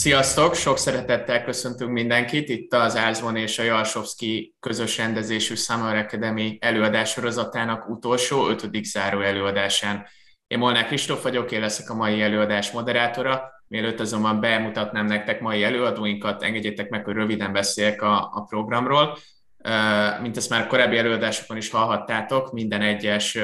Sziasztok! Sok szeretettel köszöntünk mindenkit itt az Ázvon és a Jalsovszki közös rendezésű Summer Academy előadás sorozatának utolsó, ötödik záró előadásán. Én Molnár Kristóf vagyok, én leszek a mai előadás moderátora. Mielőtt azonban bemutatnám nektek mai előadóinkat, engedjétek meg, hogy röviden beszéljek a, a programról. Mint ezt már korábbi előadásokon is hallhattátok, minden egyes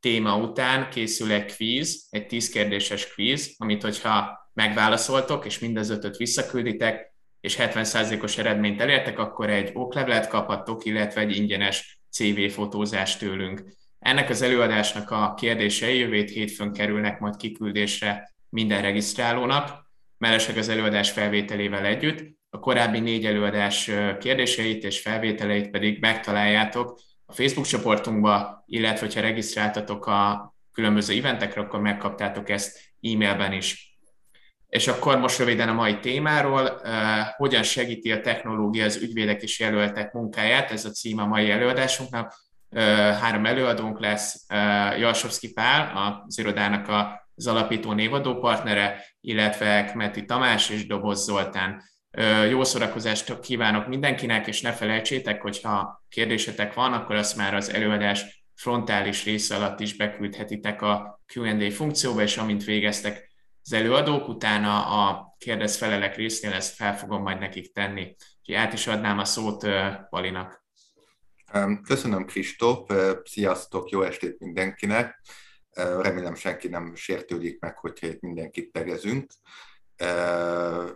téma után készül egy kvíz, egy tíz kérdéses kvíz, amit hogyha megválaszoltok, és mind az ötöt visszakülditek, és 70%-os eredményt elértek, akkor egy oklevelet kaphattok, illetve egy ingyenes CV fotózást tőlünk. Ennek az előadásnak a kérdései jövét hétfőn kerülnek majd kiküldésre minden regisztrálónak, mellesleg az előadás felvételével együtt. A korábbi négy előadás kérdéseit és felvételeit pedig megtaláljátok a Facebook csoportunkba, illetve ha regisztráltatok a különböző eventekre, akkor megkaptátok ezt e-mailben is. És akkor most röviden a mai témáról, uh, hogyan segíti a technológia az ügyvédek és jelöltek munkáját, ez a cím a mai előadásunknak. Uh, három előadónk lesz, uh, Jalsovszki Pál, az irodának az alapító névadó partnere, illetve Kmeti Tamás és Doboz Zoltán. Jó szórakozást kívánok mindenkinek, és ne felejtsétek, hogyha kérdésetek van, akkor azt már az előadás frontális része alatt is beküldhetitek a Q&A funkcióba, és amint végeztek, az előadók, utána a kérdez-felelek résznél ezt fel fogom majd nekik tenni. Úgyhogy át is adnám a szót Palinak. Köszönöm, Kristóf, sziasztok, jó estét mindenkinek. Remélem senki nem sértődik meg, hogyha itt mindenkit tegezünk.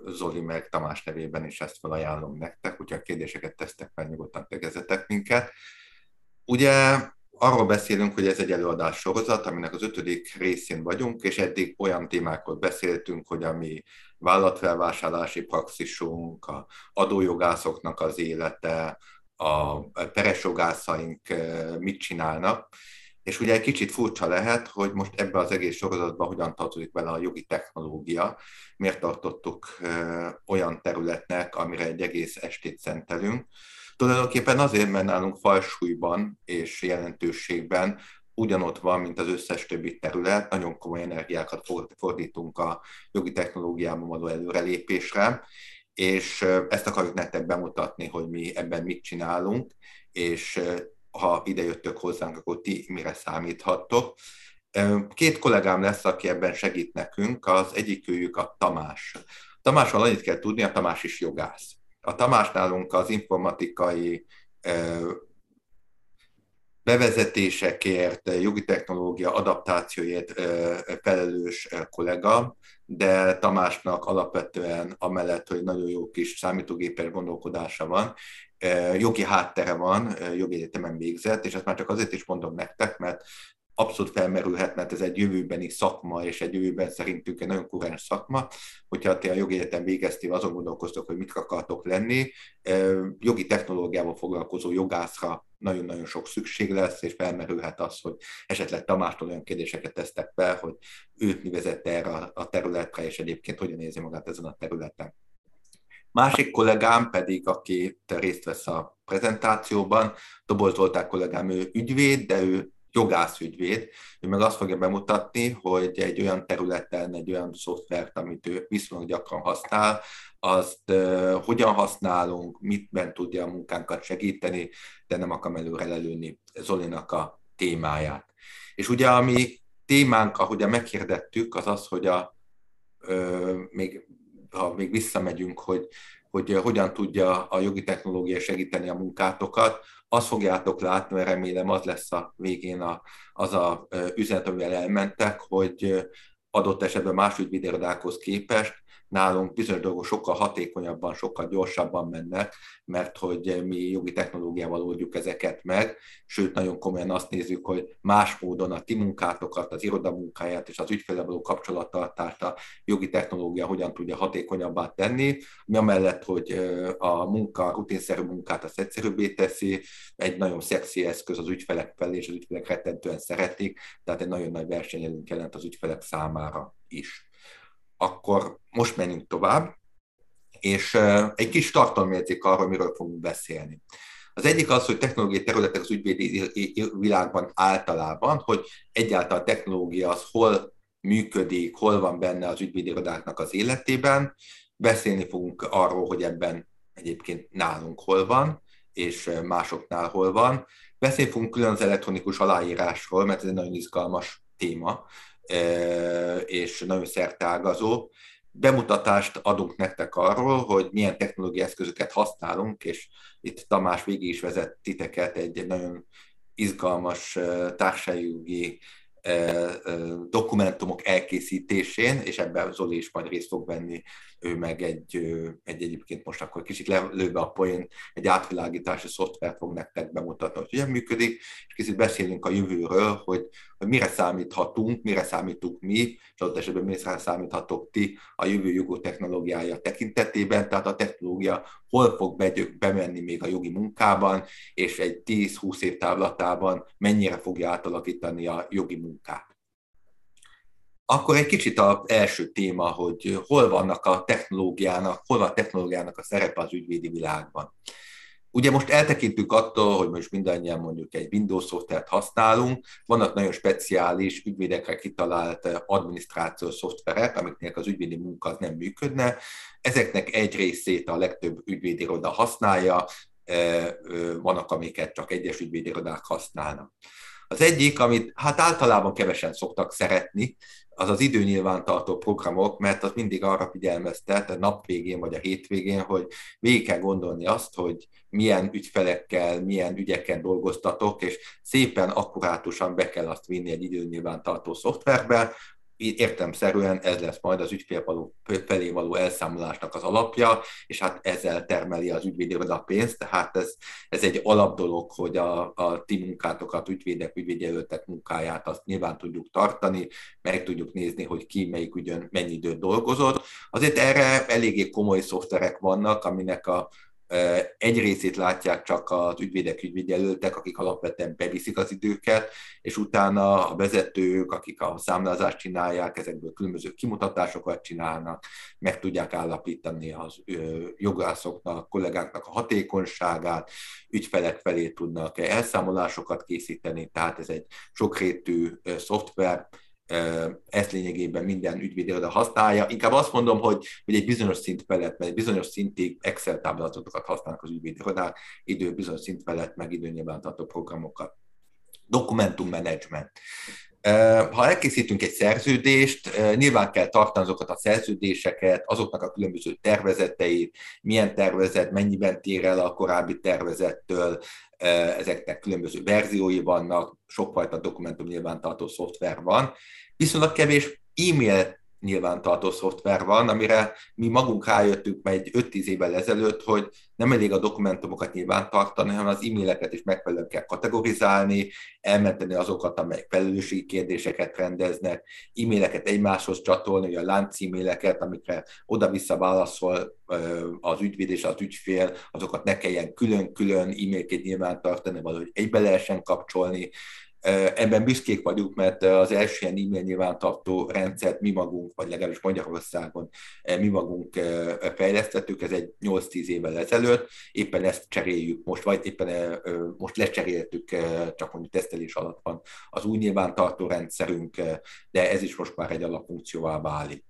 Zoli meg Tamás nevében is ezt felajánlom nektek, hogyha kérdéseket tesztek fel, nyugodtan tegezetek minket. Ugye arról beszélünk, hogy ez egy előadás sorozat, aminek az ötödik részén vagyunk, és eddig olyan témákról beszéltünk, hogy a mi vállalatfelvásárlási praxisunk, a adójogászoknak az élete, a peresjogászaink eh, mit csinálnak, és ugye egy kicsit furcsa lehet, hogy most ebbe az egész sorozatban hogyan tartozik bele a jogi technológia, miért tartottuk eh, olyan területnek, amire egy egész estét szentelünk, Tulajdonképpen azért, mert nálunk falsúlyban és jelentőségben ugyanott van, mint az összes többi terület, nagyon komoly energiákat fordítunk a jogi technológiában való előrelépésre, és ezt akarjuk nektek bemutatni, hogy mi ebben mit csinálunk, és ha ide jöttök hozzánk, akkor ti mire számíthattok. Két kollégám lesz, aki ebben segít nekünk, az egyikőjük a Tamás. Tamásról annyit kell tudni, a Tamás is jogász. A Tamás nálunk az informatikai bevezetésekért, jogi technológia adaptációért felelős kollega, de Tamásnak alapvetően amellett, hogy nagyon jó kis számítógépes gondolkodása van, jogi háttere van, jogi egyetemen végzett, és ezt már csak azért is mondom nektek, mert abszolút felmerülhet, mert ez egy jövőbeni szakma, és egy jövőben szerintünk egy nagyon kurens szakma, hogyha te a jogi egyetem végeztél, azon gondolkoztok, hogy mit akartok lenni. Jogi technológiával foglalkozó jogászra nagyon-nagyon sok szükség lesz, és felmerülhet az, hogy esetleg Tamástól olyan kérdéseket tesztek fel, hogy őt mi vezette erre a területre, és egyébként hogyan érzi magát ezen a területen. Másik kollégám pedig, aki részt vesz a prezentációban, Doboz Zoltán kollégám, ő ügyvéd, de ő jogászügyvéd, ő meg azt fogja bemutatni, hogy egy olyan területen, egy olyan szoftvert, amit ő viszonylag gyakran használ, azt uh, hogyan használunk, mitben tudja a munkánkat segíteni, de nem akarom előre lelőni Zolinak a témáját. És ugye a mi témánk, ahogyan meghirdettük, az az, hogy a, uh, még, ha még visszamegyünk, hogy hogy hogyan tudja a jogi technológia segíteni a munkátokat, azt fogjátok látni, mert remélem az lesz a végén a, az a üzenet, amivel elmentek, hogy adott esetben más ügyvédirodákhoz képest nálunk bizonyos dolgok sokkal hatékonyabban, sokkal gyorsabban mennek, mert hogy mi jogi technológiával oldjuk ezeket meg, sőt nagyon komolyan azt nézzük, hogy más módon a ti munkátokat, az irodamunkáját és az ügyfele való kapcsolattartást a jogi technológia hogyan tudja hatékonyabbá tenni, mi amellett, hogy a munka, rutinszerű munkát az egyszerűbbé teszi, egy nagyon szexi eszköz az ügyfelek felé, és az ügyfelek rettentően szeretik, tehát egy nagyon nagy versenyelőnk jelent az ügyfelek számára is akkor most menjünk tovább, és egy kis tartalomjegyzék arról, miről fogunk beszélni. Az egyik az, hogy technológiai területek az ügyvédi világban általában, hogy egyáltalán a technológia az hol működik, hol van benne az ügyvédi irodáknak az életében, beszélni fogunk arról, hogy ebben egyébként nálunk hol van, és másoknál hol van. Beszélni fogunk külön az elektronikus aláírásról, mert ez egy nagyon izgalmas téma, és nagyon szertágazó. Bemutatást adunk nektek arról, hogy milyen technológiai eszközöket használunk, és itt Tamás végig is vezet titeket egy nagyon izgalmas társajogi dokumentumok elkészítésén, és ebben Zoli is majd részt fog venni ő meg egy, egy egyébként most akkor kicsit lelőve a poén, egy átvilágítási szoftvert fog nektek bemutatni, hogy hogyan működik, és kicsit beszélünk a jövőről, hogy, hogy mire számíthatunk, mire számítunk mi, és adott esetben mire számíthatok ti a jövő jogú technológiája tekintetében, tehát a technológia hol fog bemenni még a jogi munkában, és egy 10-20 év távlatában mennyire fogja átalakítani a jogi munkát. Akkor egy kicsit az első téma, hogy hol vannak a technológiának, hol van a technológiának a szerepe az ügyvédi világban. Ugye most eltekintünk attól, hogy most mindannyian mondjuk egy Windows szoftvert használunk, vannak nagyon speciális ügyvédekre kitalált adminisztrációs szoftverek, amiknek az ügyvédi munka az nem működne. Ezeknek egy részét a legtöbb ügyvédiroda használja, vannak, amiket csak egyes ügyvédirodák használnak. Az egyik, amit hát általában kevesen szoktak szeretni, az az időnyilvántartó programok, mert az mindig arra figyelmeztet a nap végén vagy a hétvégén, hogy végig kell gondolni azt, hogy milyen ügyfelekkel, milyen ügyeken dolgoztatok, és szépen akkurátusan be kell azt vinni egy időnyilvántartó szoftverbe, értemszerűen ez lesz majd az ügyfél való, felé való elszámolásnak az alapja, és hát ezzel termeli az a pénzt, tehát ez, ez egy alap dolog, hogy a, a ti munkátokat, ügyvédek, ügyvédjelöltek munkáját azt nyilván tudjuk tartani, meg tudjuk nézni, hogy ki melyik ügyön mennyi időt dolgozott. Azért erre eléggé komoly szoftverek vannak, aminek a egy részét látják csak az ügyvédek, ügyvédjelöltek, akik alapvetően beviszik az időket, és utána a vezetők, akik a számlázást csinálják, ezekből különböző kimutatásokat csinálnak, meg tudják állapítani az jogászoknak, kollégáknak a hatékonyságát, ügyfelek felé tudnak elszámolásokat készíteni, tehát ez egy sokrétű szoftver, ezt lényegében minden ügyvédiroda használja. Inkább azt mondom, hogy, hogy egy bizonyos szint felett, mert egy bizonyos szintig Excel táblázatokat használnak az ügyvédirodák, idő bizonyos szint felett, meg időnyilvántartó programokat. Dokumentum management. Ha elkészítünk egy szerződést, nyilván kell tartani azokat a szerződéseket, azoknak a különböző tervezeteit, milyen tervezet, mennyiben tér el a korábbi tervezettől, ezeknek különböző verziói vannak, sokfajta dokumentum nyilvántartó szoftver van. Viszonylag kevés e-mail nyilvántartó szoftver van, amire mi magunk rájöttünk már egy 5-10 évvel ezelőtt, hogy nem elég a dokumentumokat nyilvántartani, hanem az e-maileket is megfelelően kell kategorizálni, elmenteni azokat, amelyek felelősségi kérdéseket rendeznek, e-maileket egymáshoz csatolni, a lánc e-maileket, amikre oda-vissza válaszol az ügyvéd és az ügyfél, azokat ne kelljen külön-külön e-mailként nyilvántartani, valahogy egybe lehessen kapcsolni, Ebben büszkék vagyunk, mert az első ilyen e-mail nyilvántartó rendszert mi magunk, vagy legalábbis Magyarországon mi magunk fejlesztettük, ez egy 8-10 évvel ezelőtt, éppen ezt cseréljük most, vagy éppen most lecseréltük, csak mondjuk tesztelés alatt van az új nyilvántartó rendszerünk, de ez is most már egy alapfunkcióvá válik.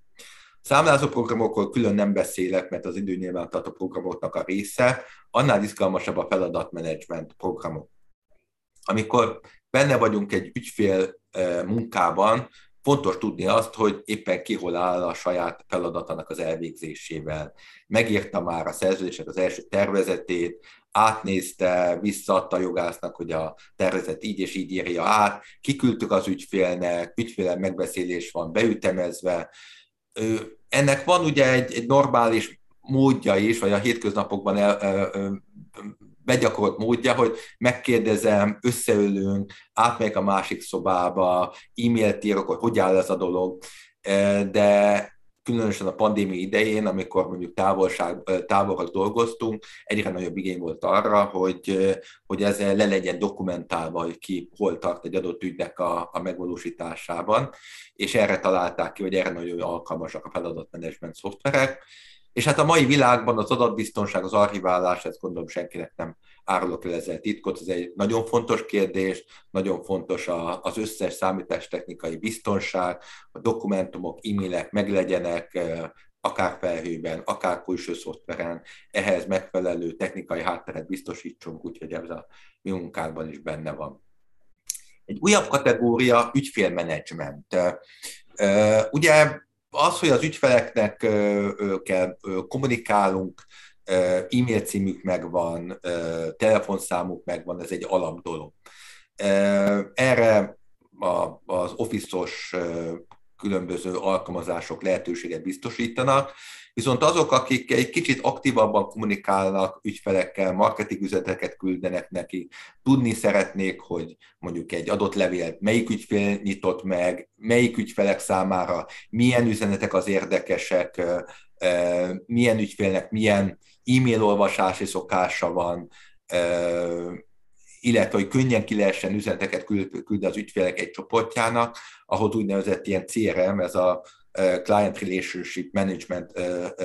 Számlázó programokról külön nem beszélek, mert az időnyilvántartó programoknak a része, annál izgalmasabb a feladatmenedzsment programok. Amikor benne vagyunk egy ügyfél munkában, fontos tudni azt, hogy éppen ki hol áll a saját feladatának az elvégzésével. Megírta már a szerződések az első tervezetét, átnézte, visszaadta a jogásznak, hogy a tervezet így és így írja át, kiküldtük az ügyfélnek, ügyfélen megbeszélés van beütemezve. Ennek van ugye egy, egy normális módja is, vagy a hétköznapokban el, el, begyakorolt módja, hogy megkérdezem, összeülünk, átmegyek a másik szobába, e-mailt írok, hogy hogy áll ez a dolog, de különösen a pandémia idején, amikor mondjuk távolság, távolra dolgoztunk, egyre nagyobb igény volt arra, hogy, hogy ez le legyen dokumentálva, hogy ki hol tart egy adott ügynek a, a megvalósításában, és erre találták ki, hogy erre nagyon alkalmasak a feladatmenedzsment szoftverek, és hát a mai világban az adatbiztonság, az archiválás, ezt gondolom senkinek nem árulok el ezzel titkot, ez egy nagyon fontos kérdés, nagyon fontos az összes számítástechnikai biztonság, a dokumentumok, e-mailek meglegyenek, akár felhőben, akár külső szoftveren, ehhez megfelelő technikai hátteret biztosítsunk, úgyhogy ez a mi munkákban is benne van. Egy újabb kategória ügyfélmenedzsment. Ugye az, hogy az ügyfeleknek kell kommunikálunk, e-mail címük megvan, telefonszámuk megvan, ez egy alap dolog. Erre az office-os különböző alkalmazások lehetőséget biztosítanak, viszont azok, akik egy kicsit aktívabban kommunikálnak ügyfelekkel, marketing üzeneteket küldenek neki, tudni szeretnék, hogy mondjuk egy adott levél melyik ügyfél nyitott meg, melyik ügyfelek számára milyen üzenetek az érdekesek, milyen ügyfélnek milyen e-mail olvasási szokása van, illetve hogy könnyen ki lehessen üzeneteket küldni az ügyfélek egy csoportjának, ahol úgynevezett ilyen CRM, ez a Client Relationship Management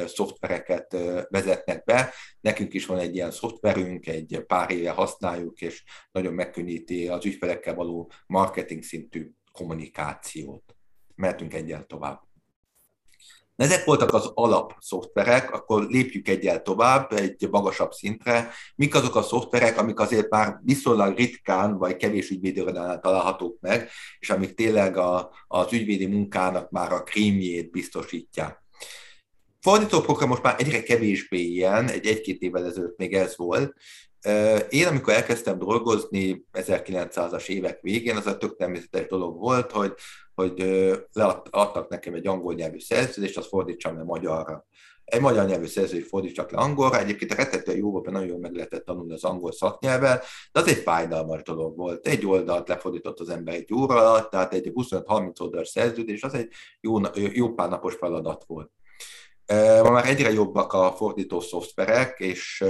szoftvereket vezetnek be. Nekünk is van egy ilyen szoftverünk, egy pár éve használjuk, és nagyon megkönnyíti az ügyfelekkel való marketing szintű kommunikációt. Mehetünk egyen tovább. Ezek voltak az alap szoftverek, akkor lépjük egyel tovább, egy magasabb szintre. Mik azok a szoftverek, amik azért már viszonylag ritkán vagy kevés ügyvédőrenál találhatók meg, és amik tényleg a, az ügyvédi munkának már a krémjét biztosítják. Fordítóprogram most már egyre kevésbé ilyen, egy egy-két évvel ezelőtt még ez volt. Én, amikor elkezdtem dolgozni 1900-as évek végén, az a tök természetes dolog volt, hogy hogy leadtak nekem egy angol nyelvű szerződést, azt fordítsam le magyarra. Egy magyar nyelvű szerződést fordítsak le angolra, egyébként retetően jó volt, nagyon jól meg lehetett tanulni az angol szaknyelven, de az egy fájdalmas dolog volt. Egy oldalt lefordított az ember egy óra alatt, tehát egy 25-30 oldalas szerződés, az egy jó, jó pár napos feladat volt. Ma már egyre jobbak a fordító szoftverek, és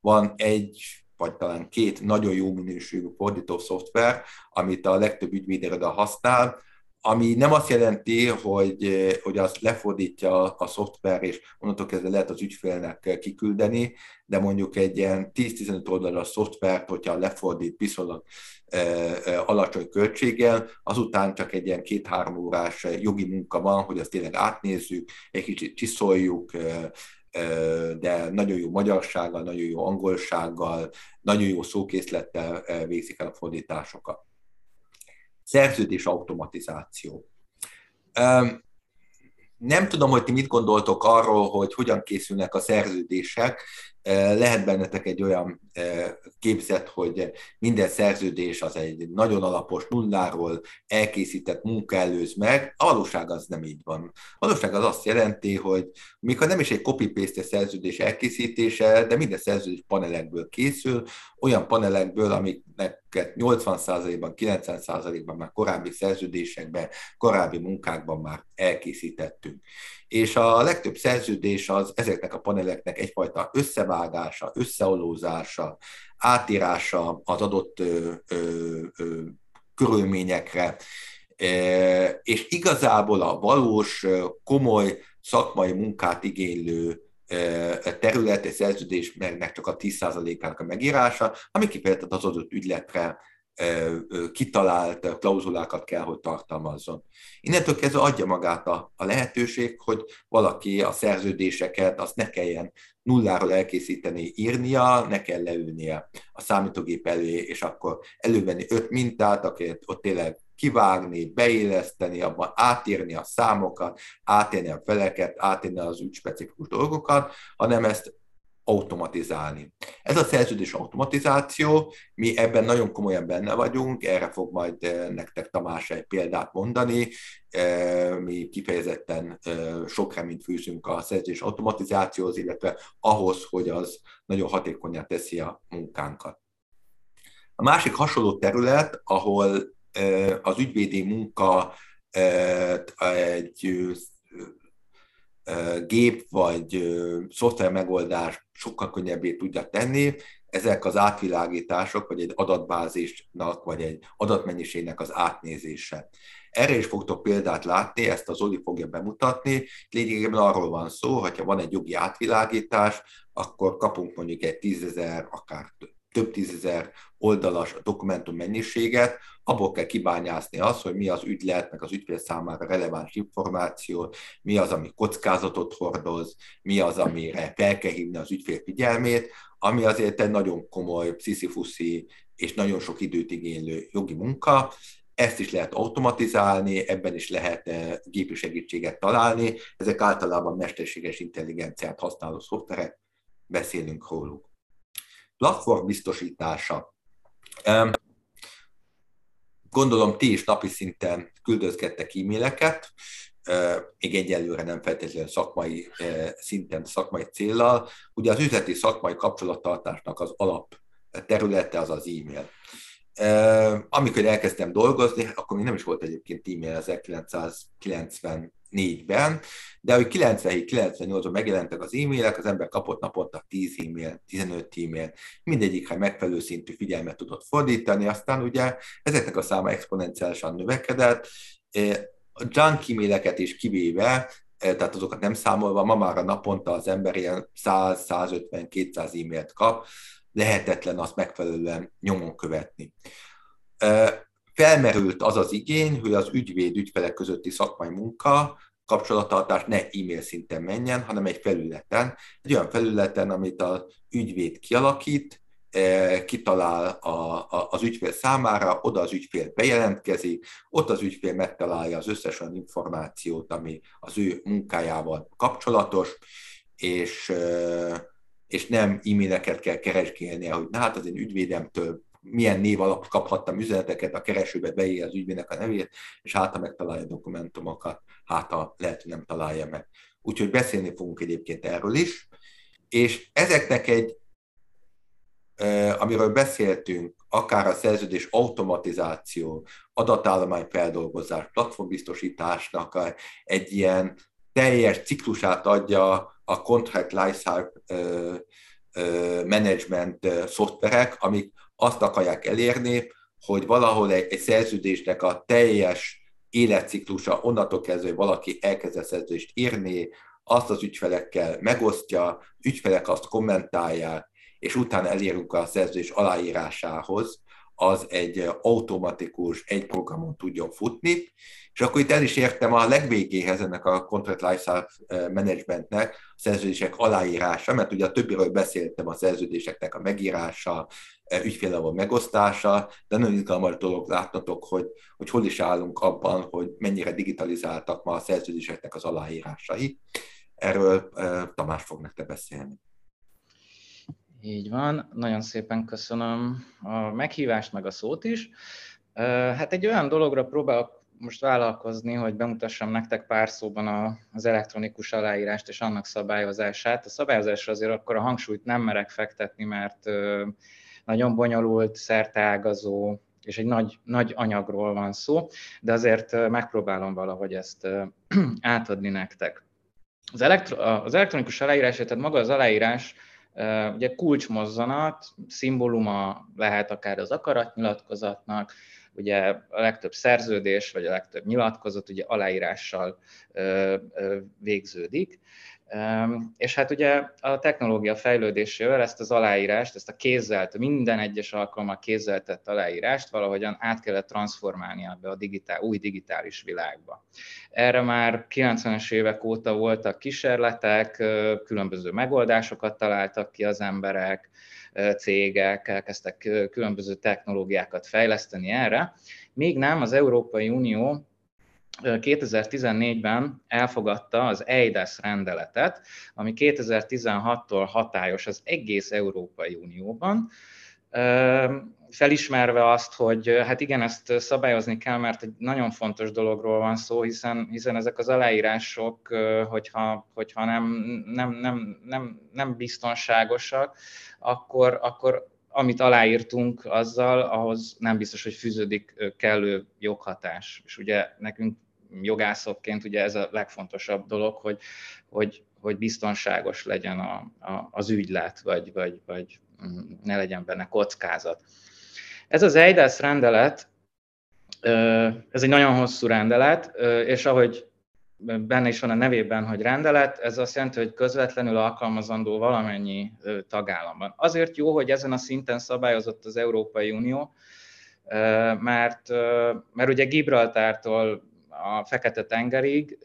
van egy vagy talán két nagyon jó minőségű fordító szoftver, amit a legtöbb ügyvédiroda használ, ami nem azt jelenti, hogy, hogy azt lefordítja a szoftver, és onnantól kezdve lehet az ügyfélnek kiküldeni, de mondjuk egy ilyen 10-15 oldalas szoftvert, hogyha lefordít viszonylag alacsony költséggel, azután csak egy ilyen két-három órás jogi munka van, hogy azt tényleg átnézzük, egy kicsit csiszoljuk, de nagyon jó magyarsággal, nagyon jó angolsággal, nagyon jó szókészlettel végzik el a fordításokat szerződés automatizáció. Nem tudom, hogy ti mit gondoltok arról, hogy hogyan készülnek a szerződések. Lehet bennetek egy olyan képzet, hogy minden szerződés az egy nagyon alapos nulláról elkészített munka előz meg. A valóság az nem így van. A valóság az azt jelenti, hogy mikor nem is egy copy-paste szerződés elkészítése, de minden szerződés panelekből készül, olyan panelekből, amiknek 80%-ban, 90%-ban már korábbi szerződésekben, korábbi munkákban már elkészítettünk. És a legtöbb szerződés az ezeknek a paneleknek egyfajta összevágása, összeolózása, átírása az adott ö, ö, ö, körülményekre, e, és igazából a valós, komoly szakmai munkát igénylő terület, egy szerződésnek csak a 10%-ának a megírása, ami kifejezetten az adott ügyletre kitalált klauzulákat kell, hogy tartalmazzon. Innentől kezdve adja magát a, a lehetőség, hogy valaki a szerződéseket, azt ne kelljen nulláról elkészíteni, írnia, ne kell leülnie a számítógép elé, és akkor elővenni öt mintát, akiket ott tényleg kivágni, beéleszteni, abban átírni a számokat, átírni a feleket, átírni az ügyspecifikus dolgokat, hanem ezt automatizálni. Ez a szerződés automatizáció, mi ebben nagyon komolyan benne vagyunk, erre fog majd eh, nektek Tamás egy példát mondani, eh, mi kifejezetten eh, sok reményt fűzünk a szerződés automatizációhoz, illetve ahhoz, hogy az nagyon hatékonyá teszi a munkánkat. A másik hasonló terület, ahol az ügyvédi munka egy gép vagy szoftver megoldás sokkal könnyebbé tudja tenni, ezek az átvilágítások, vagy egy adatbázisnak, vagy egy adatmennyiségnek az átnézése. Erre is fogtok példát látni, ezt az Oli fogja bemutatni. Lényegében arról van szó, hogyha van egy jogi átvilágítás, akkor kapunk mondjuk egy tízezer, akár tízezer oldalas dokumentum mennyiséget, abból kell kibányászni azt, hogy mi az ügylet, meg az ügyfél számára releváns információ, mi az, ami kockázatot hordoz, mi az, amire fel kell hívni az ügyfél figyelmét, ami azért egy nagyon komoly, sziszifuszi és nagyon sok időt igénylő jogi munka, ezt is lehet automatizálni, ebben is lehet eh, gépi segítséget találni, ezek általában mesterséges intelligenciát használó szoftverek, beszélünk róluk. Platform biztosítása. Gondolom ti is napi szinten küldözgettek e-maileket, még egyelőre nem feltétlenül szakmai szinten, szakmai céllal. Ugye az üzleti szakmai kapcsolattartásnak az alap területe az az e-mail. Amikor elkezdtem dolgozni, akkor még nem is volt egyébként e-mail 1994-ben, de hogy 97-98-ban megjelentek az e-mailek, az ember kapott naponta 10 e-mail, 15 e-mail, mindegyikre megfelelő szintű figyelmet tudott fordítani, aztán ugye ezeknek a száma exponenciálisan növekedett, a junk e-maileket is kivéve, tehát azokat nem számolva, ma már a naponta az ember ilyen 100-150-200 e-mailt kap, lehetetlen azt megfelelően nyomon követni. Felmerült az az igény, hogy az ügyvéd-ügyfelek közötti szakmai munka, kapcsolattartás ne e-mail szinten menjen, hanem egy felületen, egy olyan felületen, amit az ügyvéd kialakít, kitalál a, a, az ügyfél számára, oda az ügyfél bejelentkezik, ott az ügyfél megtalálja az összes olyan információt, ami az ő munkájával kapcsolatos, és és nem e-maileket kell keresgélnie, hogy na hát az én ügyvédemtől milyen név alap kaphattam üzeneteket, a keresőbe beírja az ügyvédnek a nevét, és hát ha megtalálja a dokumentumokat, hát ha lehet, hogy nem találja meg. Úgyhogy beszélni fogunk egyébként erről is, és ezeknek egy, amiről beszéltünk, akár a szerződés automatizáció, adatállomány feldolgozás, platformbiztosításnak egy ilyen teljes ciklusát adja a contract lifecycle management szoftverek, amik azt akarják elérni, hogy valahol egy, egy szerződésnek a teljes életciklusa onnantól kezdve, hogy valaki elkezd szerződést írni, azt az ügyfelekkel megosztja, ügyfelek azt kommentálják, és utána elérünk a szerződés aláírásához, az egy automatikus, egy programon tudjon futni, és akkor itt el is értem a legvégéhez ennek a Contract Lifecycle eh, Managementnek, a szerződések aláírása, mert ugye a többiről beszéltem, a szerződéseknek a megírása, eh, ügyfélelvon megosztása, de nagyon izgalmas dolog látnatok, hogy, hogy hol is állunk abban, hogy mennyire digitalizáltak ma a szerződéseknek az aláírásai. Erről eh, Tamás fog nektek beszélni. Így van, nagyon szépen köszönöm a meghívást, meg a szót is. Hát egy olyan dologra próbálok most vállalkozni, hogy bemutassam nektek pár szóban az elektronikus aláírást és annak szabályozását. A szabályozásra azért akkor a hangsúlyt nem merek fektetni, mert nagyon bonyolult, szerteágazó, és egy nagy, nagy anyagról van szó, de azért megpróbálom valahogy ezt átadni nektek. Az, elektro, az elektronikus aláírás, tehát maga az aláírás ugye kulcsmozzanat, szimbóluma lehet akár az akaratnyilatkozatnak, ugye a legtöbb szerződés, vagy a legtöbb nyilatkozat ugye aláírással végződik. És hát ugye a technológia fejlődésével ezt az aláírást, ezt a kézzelt, minden egyes alkalommal kézzeltett aláírást valahogyan át kellett transformálni ebbe a digitál, új digitális világba. Erre már 90-es évek óta voltak kísérletek, különböző megoldásokat találtak ki az emberek, cégek elkezdtek különböző technológiákat fejleszteni erre, még nem az Európai Unió 2014-ben elfogadta az EIDAS rendeletet, ami 2016-tól hatályos az egész Európai Unióban, felismerve azt, hogy hát igen, ezt szabályozni kell, mert egy nagyon fontos dologról van szó, hiszen, hiszen ezek az aláírások, hogyha, hogyha nem, nem, nem, nem, nem biztonságosak, akkor, akkor amit aláírtunk azzal, ahhoz nem biztos, hogy fűződik kellő joghatás. És ugye nekünk jogászokként ugye ez a legfontosabb dolog, hogy, hogy, hogy biztonságos legyen a, a, az ügylet, vagy, vagy, vagy mm, ne legyen benne kockázat. Ez az EIDAS rendelet, ez egy nagyon hosszú rendelet, és ahogy benne is van a nevében, hogy rendelet, ez azt jelenti, hogy közvetlenül alkalmazandó valamennyi tagállamban. Azért jó, hogy ezen a szinten szabályozott az Európai Unió, mert, mert ugye Gibraltártól a Fekete-tengerig,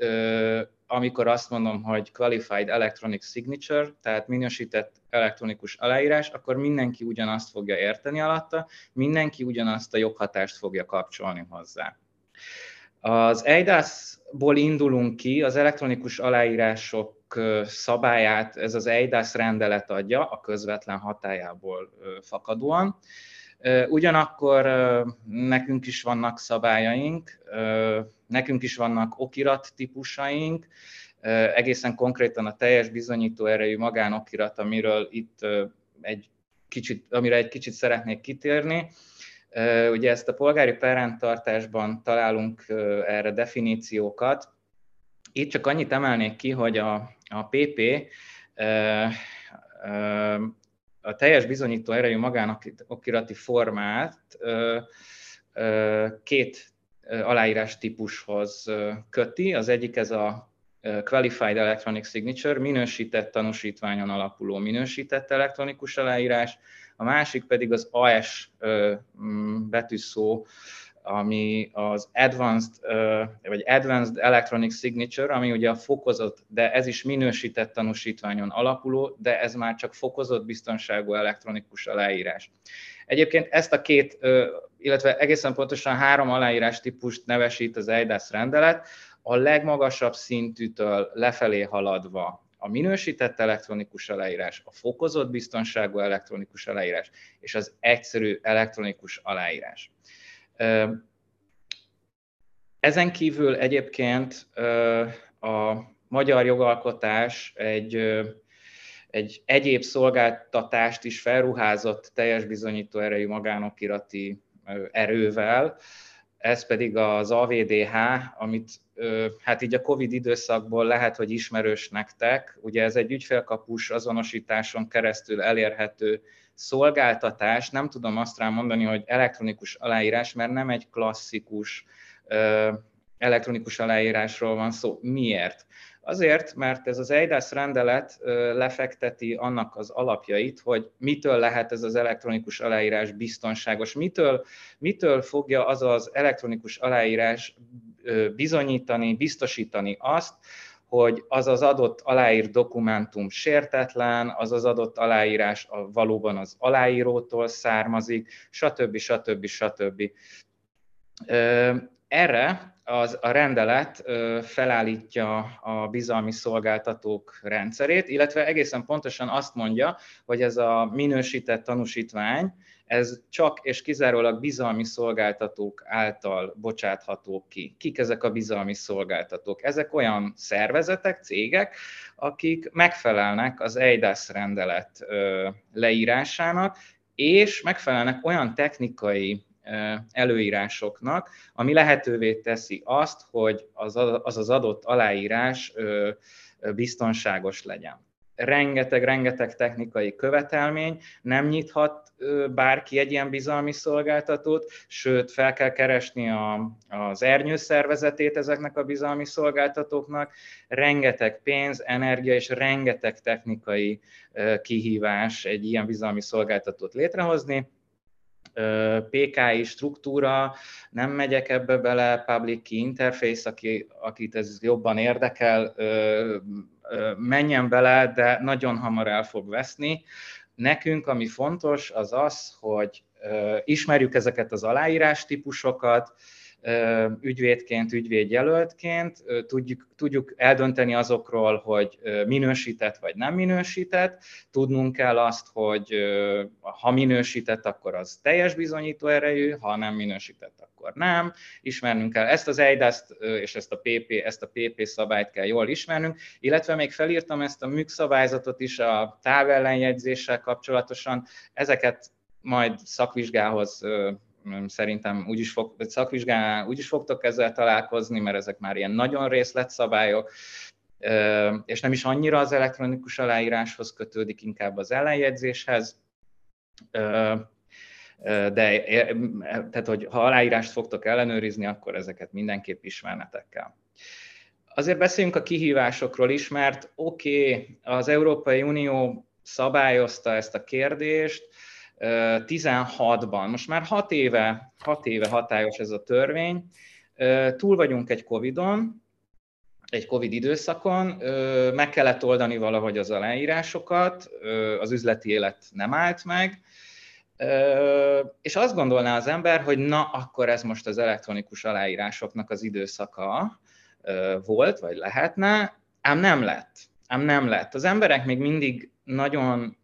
amikor azt mondom, hogy Qualified Electronic Signature, tehát minősített elektronikus aláírás, akkor mindenki ugyanazt fogja érteni alatta, mindenki ugyanazt a joghatást fogja kapcsolni hozzá. Az EIDAS-ból indulunk ki, az elektronikus aláírások szabályát ez az EIDAS rendelet adja a közvetlen hatájából fakadóan. Ugyanakkor nekünk is vannak szabályaink, nekünk is vannak okirat típusaink, egészen konkrétan a teljes bizonyító erejű magánokirat, amiről itt egy kicsit, amire egy kicsit szeretnék kitérni. Ugye ezt a polgári perrendtartásban találunk erre definíciókat. Itt csak annyit emelnék ki, hogy a, a PP a teljes bizonyító erejű magánokirati formát két aláírás típushoz köti. Az egyik ez a Qualified Electronic Signature, minősített tanúsítványon alapuló minősített elektronikus aláírás, a másik pedig az AS betűszó ami az Advanced, vagy Advanced Electronic Signature, ami ugye a fokozott, de ez is minősített tanúsítványon alapuló, de ez már csak fokozott biztonságú elektronikus aláírás. Egyébként ezt a két, illetve egészen pontosan három aláírás típust nevesít az EIDAS rendelet, a legmagasabb szintűtől lefelé haladva a minősített elektronikus aláírás, a fokozott biztonságú elektronikus aláírás és az egyszerű elektronikus aláírás. Ezen kívül egyébként a magyar jogalkotás egy, egy egyéb szolgáltatást is felruházott teljes bizonyító erejű magánokirati erővel, ez pedig az AVDH, amit hát így a Covid időszakból lehet, hogy ismerős nektek. Ugye ez egy ügyfélkapus azonosításon keresztül elérhető szolgáltatás, nem tudom azt rá mondani, hogy elektronikus aláírás, mert nem egy klasszikus elektronikus aláírásról van szó. Miért? Azért, mert ez az EIDAS rendelet lefekteti annak az alapjait, hogy mitől lehet ez az elektronikus aláírás biztonságos, mitől, mitől fogja az az elektronikus aláírás bizonyítani, biztosítani azt, hogy az az adott aláírt dokumentum sértetlen, az az adott aláírás valóban az aláírótól származik, stb. stb. stb. Erre az, a rendelet felállítja a bizalmi szolgáltatók rendszerét, illetve egészen pontosan azt mondja, hogy ez a minősített tanúsítvány, ez csak és kizárólag bizalmi szolgáltatók által bocsátható ki. Kik ezek a bizalmi szolgáltatók? Ezek olyan szervezetek, cégek, akik megfelelnek az EIDAS rendelet leírásának, és megfelelnek olyan technikai előírásoknak, ami lehetővé teszi azt, hogy az az, adott aláírás biztonságos legyen. Rengeteg, rengeteg technikai követelmény, nem nyithat bárki egy ilyen bizalmi szolgáltatót, sőt fel kell keresni a, az ernyő szervezetét ezeknek a bizalmi szolgáltatóknak, rengeteg pénz, energia és rengeteg technikai kihívás egy ilyen bizalmi szolgáltatót létrehozni, PKI struktúra, nem megyek ebbe bele, public key interface, aki, akit ez jobban érdekel, menjen bele, de nagyon hamar el fog veszni. Nekünk, ami fontos, az az, hogy ismerjük ezeket az aláírás típusokat, ügyvédként, ügyvédjelöltként, tudjuk, tudjuk eldönteni azokról, hogy minősített vagy nem minősített, tudnunk kell azt, hogy ha minősített, akkor az teljes bizonyító erejű, ha nem minősített, akkor nem. Ismernünk kell ezt az eidas és ezt a PP, ezt a PP szabályt kell jól ismernünk, illetve még felírtam ezt a MÜK is a távellenjegyzéssel kapcsolatosan, ezeket majd szakvizsgához szerintem úgyis fog, szakvizsgálnál úgyis fogtok ezzel találkozni, mert ezek már ilyen nagyon részletszabályok, és nem is annyira az elektronikus aláíráshoz kötődik, inkább az ellenjegyzéshez. De tehát, hogy ha aláírást fogtok ellenőrizni, akkor ezeket mindenképp ismernetek kell. azért beszéljünk a kihívásokról is, mert oké, okay, az Európai Unió szabályozta ezt a kérdést, 16-ban, most már 6 éve, 6 éve hatályos ez a törvény, túl vagyunk egy Covid-on, egy Covid időszakon, meg kellett oldani valahogy az aláírásokat, az üzleti élet nem állt meg, és azt gondolná az ember, hogy na, akkor ez most az elektronikus aláírásoknak az időszaka volt, vagy lehetne, ám nem lett. Ám nem lett. Az emberek még mindig nagyon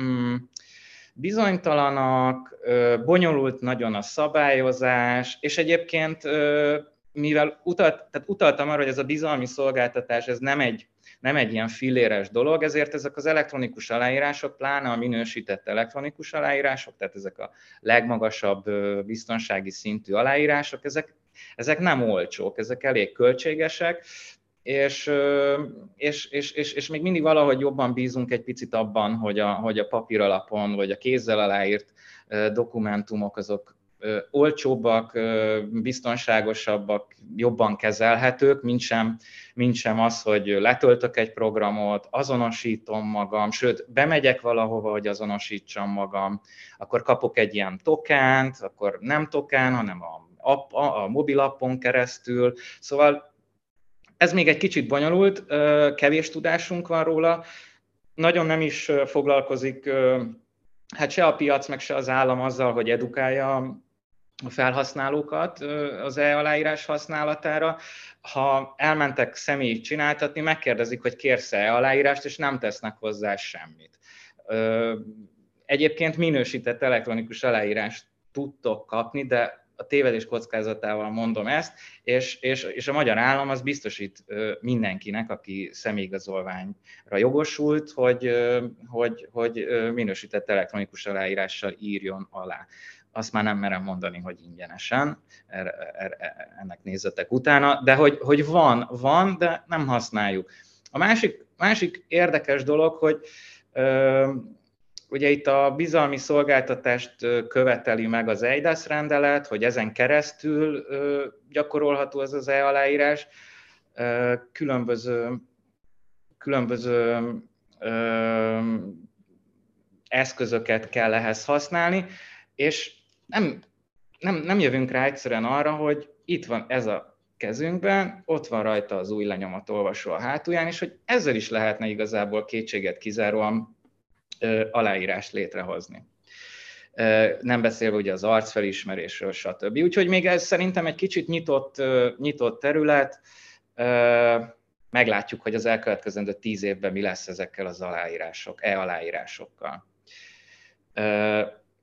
mm, bizonytalanak, bonyolult nagyon a szabályozás, és egyébként mivel utalt, tehát utaltam arra, hogy ez a bizalmi szolgáltatás, ez nem egy, nem egy ilyen filléres dolog, ezért ezek az elektronikus aláírások, pláne a minősített elektronikus aláírások, tehát ezek a legmagasabb biztonsági szintű aláírások, ezek, ezek nem olcsók, ezek elég költségesek, és, és, és, és, és még mindig valahogy jobban bízunk egy picit abban, hogy a, hogy a papír alapon, vagy a kézzel aláírt dokumentumok azok olcsóbbak, biztonságosabbak, jobban kezelhetők, mint sem, mint sem az, hogy letöltök egy programot, azonosítom magam, sőt, bemegyek valahova, hogy azonosítsam magam, akkor kapok egy ilyen tokent, akkor nem token, hanem a, app, a, a mobilappon keresztül. Szóval ez még egy kicsit bonyolult, kevés tudásunk van róla, nagyon nem is foglalkozik hát se a piac, meg se az állam azzal, hogy edukálja a felhasználókat az e-aláírás használatára. Ha elmentek személy csináltatni, megkérdezik, hogy kérsz e aláírást, és nem tesznek hozzá semmit. Egyébként minősített elektronikus aláírást tudtok kapni, de a tévedés kockázatával mondom ezt, és, és, és a magyar állam az biztosít mindenkinek, aki személyigazolványra jogosult, hogy, hogy, hogy minősített elektronikus aláírással írjon alá azt már nem merem mondani, hogy ingyenesen, er, er, ennek nézzetek utána, de hogy, hogy van, van, de nem használjuk. A másik, másik érdekes dolog, hogy ugye itt a bizalmi szolgáltatást követeli meg az EIDAS rendelet, hogy ezen keresztül gyakorolható ez az e-aláírás, különböző, különböző eszközöket kell ehhez használni, és nem, nem, nem jövünk rá egyszerűen arra, hogy itt van ez a kezünkben, ott van rajta az új olvasó a hátulján, és hogy ezzel is lehetne igazából kétséget kizáróan ö, aláírást létrehozni. Nem beszélve ugye az arcfelismerésről, stb. Úgyhogy még ez szerintem egy kicsit nyitott, nyitott terület, meglátjuk, hogy az elkövetkezendő tíz évben mi lesz ezekkel az aláírások, e-aláírásokkal.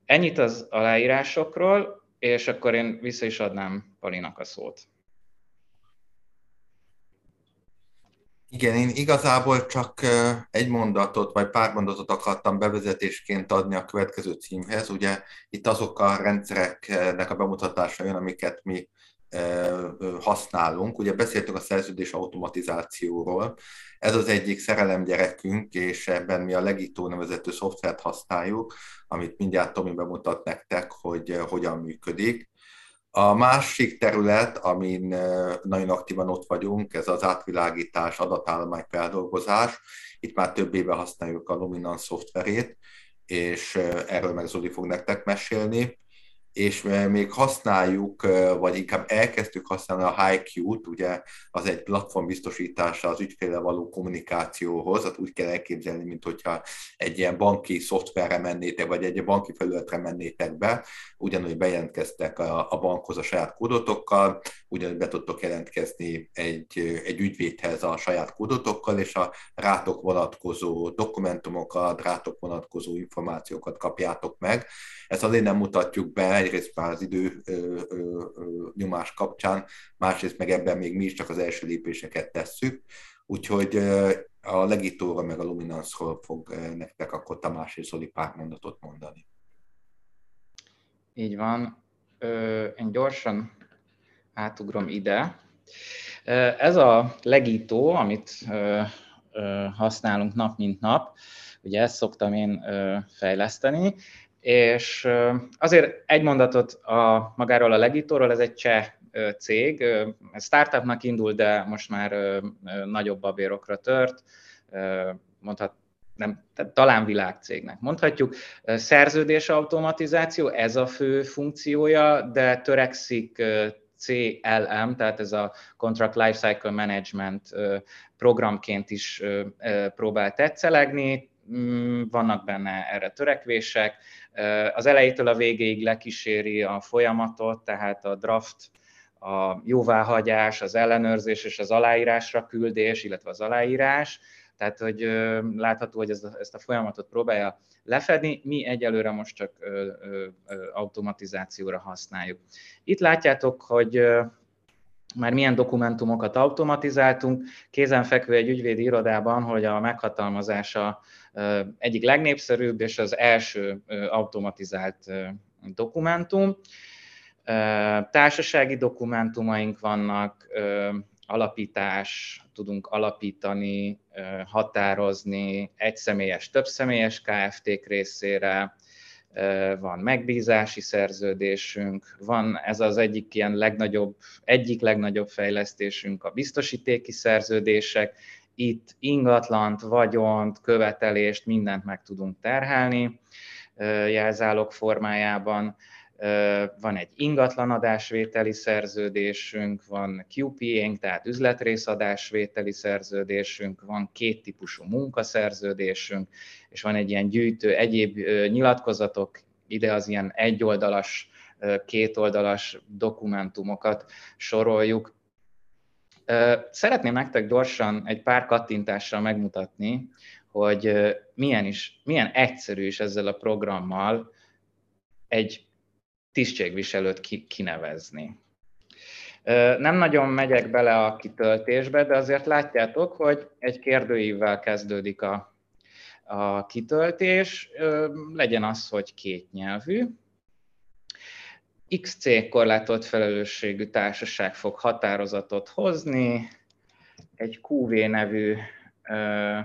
Ennyit az aláírásokról, és akkor én vissza is adnám Palinak a szót. Igen, én igazából csak egy mondatot, vagy pár mondatot akartam bevezetésként adni a következő címhez. Ugye itt azok a rendszereknek a bemutatása jön, amiket mi használunk. Ugye beszéltünk a szerződés automatizációról. Ez az egyik szerelemgyerekünk, és ebben mi a Legitó nevezető szoftvert használjuk, amit mindjárt Tomi bemutat nektek, hogy hogyan működik. A másik terület, amin nagyon aktívan ott vagyunk, ez az átvilágítás, adatállomány feldolgozás. Itt már több éve használjuk a Luminance szoftverét, és erről meg Zoli fog nektek mesélni és még használjuk, vagy inkább elkezdtük használni a HiQ-t, ugye az egy platform biztosítása az ügyféle való kommunikációhoz, hát úgy kell elképzelni, mint hogyha egy ilyen banki szoftverre mennétek, vagy egy banki felületre mennétek be, ugyanúgy bejelentkeztek a, a bankhoz a saját kódotokkal, ugyanúgy be tudtok jelentkezni egy, egy ügyvédhez a saját kódotokkal, és a rátok vonatkozó dokumentumokat, rátok vonatkozó információkat kapjátok meg. Ezt azért nem mutatjuk be, egyrészt már az idő ö, ö, ö, nyomás kapcsán, másrészt meg ebben még mi is csak az első lépéseket tesszük, úgyhogy a Legitóra meg a Luminance-ról fog nektek akkor Tamás és Zoli pár mondatot mondani. Így van. Én gyorsan átugrom ide. Ez a legító, amit használunk nap mint nap, ugye ezt szoktam én fejleszteni, és azért egy mondatot a, magáról a legítóról, ez egy cseh cég, startupnak indul, de most már nagyobb babérokra tört, mondhat, nem, talán világcégnek mondhatjuk. Szerződés automatizáció, ez a fő funkciója, de törekszik CLM, tehát ez a Contract Lifecycle Management programként is próbál tetszelegni, vannak benne erre törekvések. Az elejétől a végéig lekíséri a folyamatot, tehát a draft, a jóváhagyás, az ellenőrzés és az aláírásra küldés, illetve az aláírás, tehát, hogy látható, hogy ezt a folyamatot próbálja lefedni, mi egyelőre most csak automatizációra használjuk. Itt látjátok, hogy már milyen dokumentumokat automatizáltunk. Kézenfekvő egy ügyvédi irodában, hogy a meghatalmazása egyik legnépszerűbb és az első automatizált dokumentum. Társasági dokumentumaink vannak, alapítás, tudunk alapítani, határozni egyszemélyes, többszemélyes KFT-k részére, van megbízási szerződésünk, van ez az egyik ilyen legnagyobb, egyik legnagyobb fejlesztésünk a biztosítéki szerződések, itt ingatlant, vagyont, követelést, mindent meg tudunk terhelni jelzálog formájában van egy ingatlanadásvételi szerződésünk, van QPA-nk, tehát üzletrészadásvételi szerződésünk, van két típusú munkaszerződésünk, és van egy ilyen gyűjtő egyéb nyilatkozatok, ide az ilyen egyoldalas, kétoldalas dokumentumokat soroljuk. Szeretném nektek gyorsan egy pár kattintással megmutatni, hogy milyen, is, milyen egyszerű is ezzel a programmal egy tisztségviselőt kinevezni. Nem nagyon megyek bele a kitöltésbe, de azért látjátok, hogy egy kérdőívvel kezdődik a, a kitöltés, legyen az, hogy két nyelvű. XC korlátolt felelősségű társaság fog határozatot hozni, egy QV nevű ö,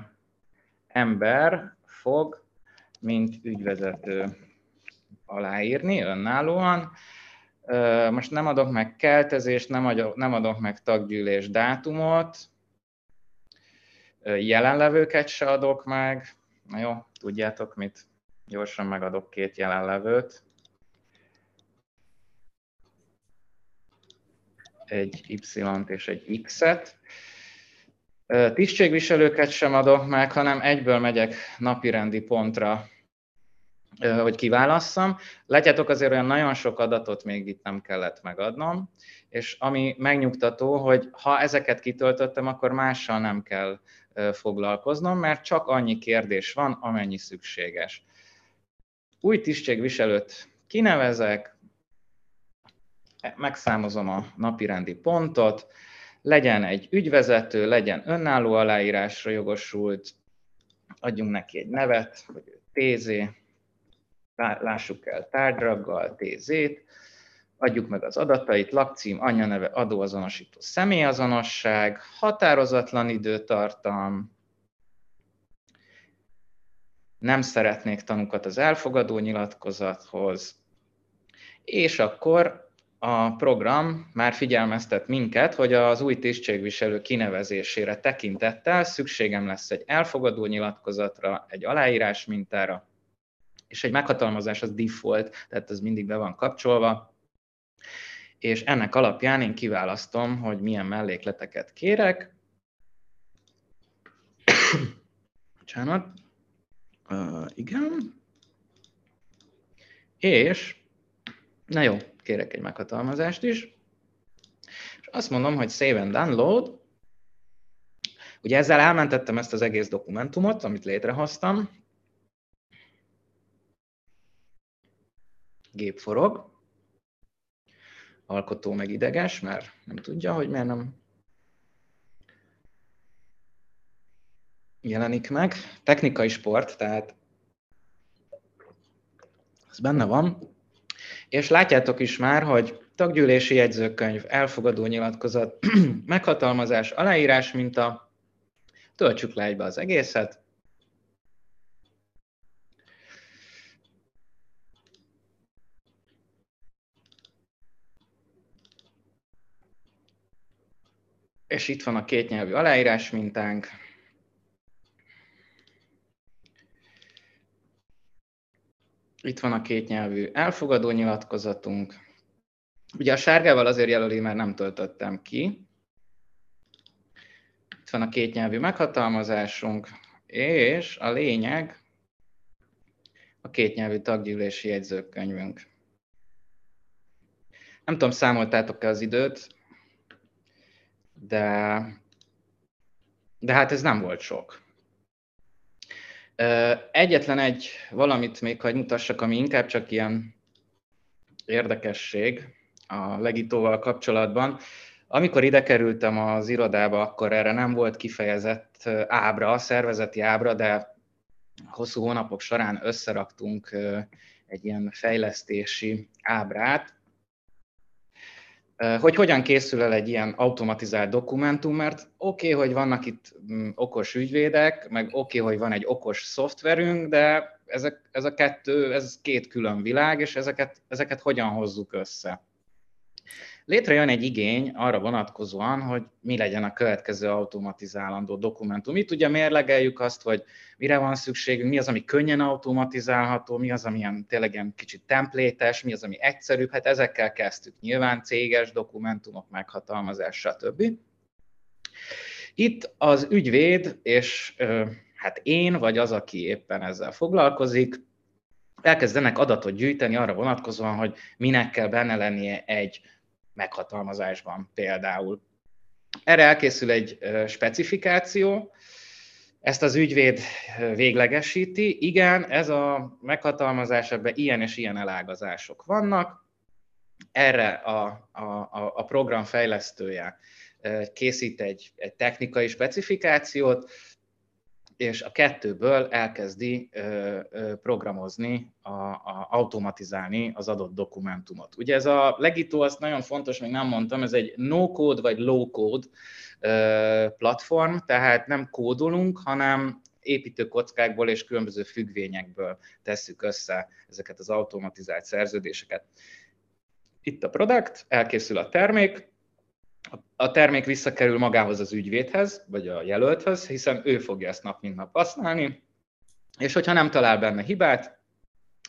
ember fog, mint ügyvezető aláírni önállóan. Most nem adok meg keltezést, nem adok, nem adok meg taggyűlés dátumot, jelenlevőket se adok meg. Na jó, tudjátok mit? Gyorsan megadok két jelenlevőt. Egy Y-t és egy X-et. Tisztségviselőket sem adok meg, hanem egyből megyek napirendi pontra hogy kiválasszam. Látjátok, azért olyan nagyon sok adatot még itt nem kellett megadnom, és ami megnyugtató, hogy ha ezeket kitöltöttem, akkor mással nem kell foglalkoznom, mert csak annyi kérdés van, amennyi szükséges. Új tisztségviselőt kinevezek, megszámozom a napirendi pontot, legyen egy ügyvezető, legyen önálló aláírásra jogosult, adjunk neki egy nevet, hogy TZ, lássuk el tárgyraggal, TZ-t, adjuk meg az adatait, lakcím, anyaneve, adóazonosító személyazonosság, határozatlan időtartam, nem szeretnék tanukat az elfogadó nyilatkozathoz, és akkor a program már figyelmeztet minket, hogy az új tisztségviselő kinevezésére tekintettel szükségem lesz egy elfogadó nyilatkozatra, egy aláírás mintára, és egy meghatalmazás az default, tehát ez mindig be van kapcsolva, és ennek alapján én kiválasztom, hogy milyen mellékleteket kérek. Bocsánat. Uh, igen. És, na jó, kérek egy meghatalmazást is. És azt mondom, hogy save and download. Ugye ezzel elmentettem ezt az egész dokumentumot, amit létrehoztam, gép forog, alkotó meg ideges, mert nem tudja, hogy miért nem jelenik meg. Technikai sport, tehát ez benne van. És látjátok is már, hogy taggyűlési jegyzőkönyv, elfogadó nyilatkozat, meghatalmazás, aláírás minta, töltsük le egybe az egészet, És itt van a kétnyelvű aláírás mintánk. Itt van a kétnyelvű elfogadó nyilatkozatunk. Ugye a sárgával azért jelöli, mert nem töltöttem ki. Itt van a kétnyelvű meghatalmazásunk, és a lényeg a kétnyelvű taggyűlési jegyzőkönyvünk. Nem tudom, számoltátok-e az időt, de, de hát ez nem volt sok. Egyetlen egy valamit még, hogy mutassak, ami inkább csak ilyen érdekesség a legitóval kapcsolatban. Amikor ide kerültem az irodába, akkor erre nem volt kifejezett ábra, szervezeti ábra, de hosszú hónapok során összeraktunk egy ilyen fejlesztési ábrát, hogy hogyan készül el egy ilyen automatizált dokumentum, mert oké, okay, hogy vannak itt mm, okos ügyvédek, meg oké, okay, hogy van egy okos szoftverünk, de ezek, ez a kettő, ez két külön világ, és ezeket, ezeket hogyan hozzuk össze létrejön egy igény arra vonatkozóan, hogy mi legyen a következő automatizálandó dokumentum. Itt ugye mérlegeljük azt, hogy mire van szükségünk, mi az, ami könnyen automatizálható, mi az, ami ilyen, tényleg ilyen kicsit templétes, mi az, ami egyszerűbb, hát ezekkel kezdtük. Nyilván céges dokumentumok, meghatalmazás, stb. Itt az ügyvéd, és hát én, vagy az, aki éppen ezzel foglalkozik, elkezdenek adatot gyűjteni arra vonatkozóan, hogy minek kell benne lennie egy meghatalmazásban például. Erre elkészül egy specifikáció, ezt az ügyvéd véglegesíti. Igen, ez a meghatalmazás, ebben ilyen és ilyen elágazások vannak. Erre a, a, a program fejlesztője készít egy, egy technikai specifikációt, és a kettőből elkezdi programozni, a, a, automatizálni az adott dokumentumot. Ugye ez a Legito, azt nagyon fontos, még nem mondtam, ez egy no-code vagy low-code platform, tehát nem kódolunk, hanem építő kockákból és különböző függvényekből tesszük össze ezeket az automatizált szerződéseket. Itt a product, elkészül a termék, a termék visszakerül magához az ügyvédhez, vagy a jelölthez, hiszen ő fogja ezt nap mint nap használni, és hogyha nem talál benne hibát,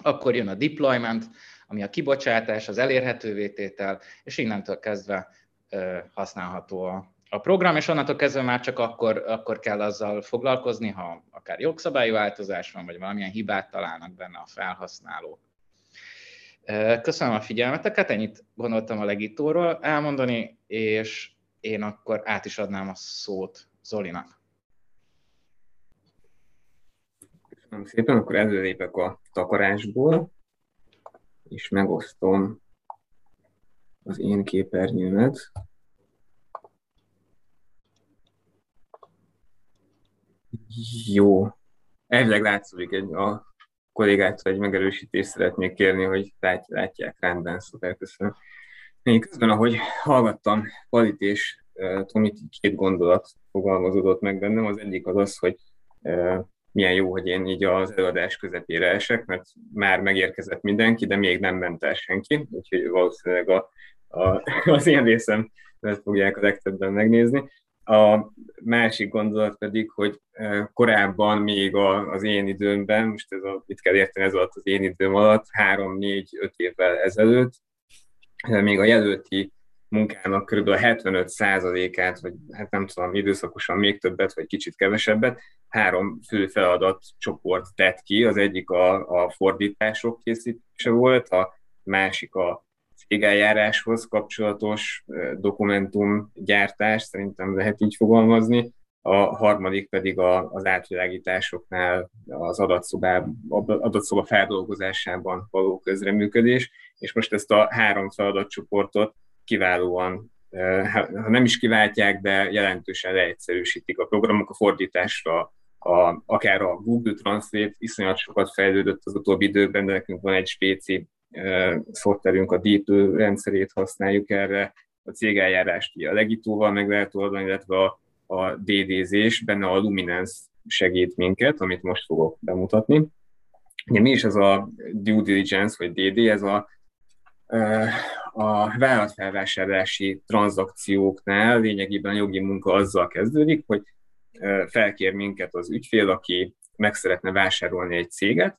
akkor jön a deployment, ami a kibocsátás, az elérhetővé tétel, és innentől kezdve használható a, a program, és onnantól kezdve már csak akkor, akkor kell azzal foglalkozni, ha akár jogszabályi változás van, vagy valamilyen hibát találnak benne a felhasználók. Köszönöm a figyelmeteket, ennyit gondoltam a legitóról elmondani, és én akkor át is adnám a szót Zolinak. Köszönöm szépen, akkor előlépek a takarásból, és megosztom az én képernyőmet. Jó. Elvileg látszik egy a kollégától egy megerősítést szeretnék kérni, hogy látják rendben, szuper, köszönöm. Én közben, ahogy hallgattam Palit és uh, két gondolat fogalmazódott meg bennem. Az egyik az az, hogy milyen jó, hogy én így az előadás közepére esek, mert már megérkezett mindenki, de még nem ment el senki, úgyhogy valószínűleg a, a, az én részem fogják a legtöbben megnézni. A másik gondolat pedig, hogy korábban még az én időmben, most ez a, mit kell érteni ez alatt az én időm alatt, három, négy, öt évvel ezelőtt, még a jelölti munkának kb. 75%-át, vagy hát nem tudom, időszakosan még többet, vagy kicsit kevesebbet, három fő feladat csoport tett ki. Az egyik a, a fordítások készítése volt, a másik a cégeljáráshoz kapcsolatos dokumentumgyártás, szerintem lehet így fogalmazni, a harmadik pedig a, az átvilágításoknál az adatszobá, adatszoba feldolgozásában való közreműködés, és most ezt a három feladatcsoportot kiválóan, ha nem is kiváltják, de jelentősen leegyszerűsítik a programok. A fordításra, a, akár a Google Translate iszonyat sokat fejlődött az utóbbi időben, de nekünk van egy spéci szoftverünk, a Deep rendszerét használjuk erre, a cégeljárást a Legitóval meg lehet oldani, illetve a, a DDZ-s, benne a Luminance segít minket, amit most fogok bemutatni. Ugye mi is ez a due diligence, vagy DD, ez a a vállalatfelvásárlási tranzakcióknál lényegében a jogi munka azzal kezdődik, hogy felkér minket az ügyfél, aki meg szeretne vásárolni egy céget,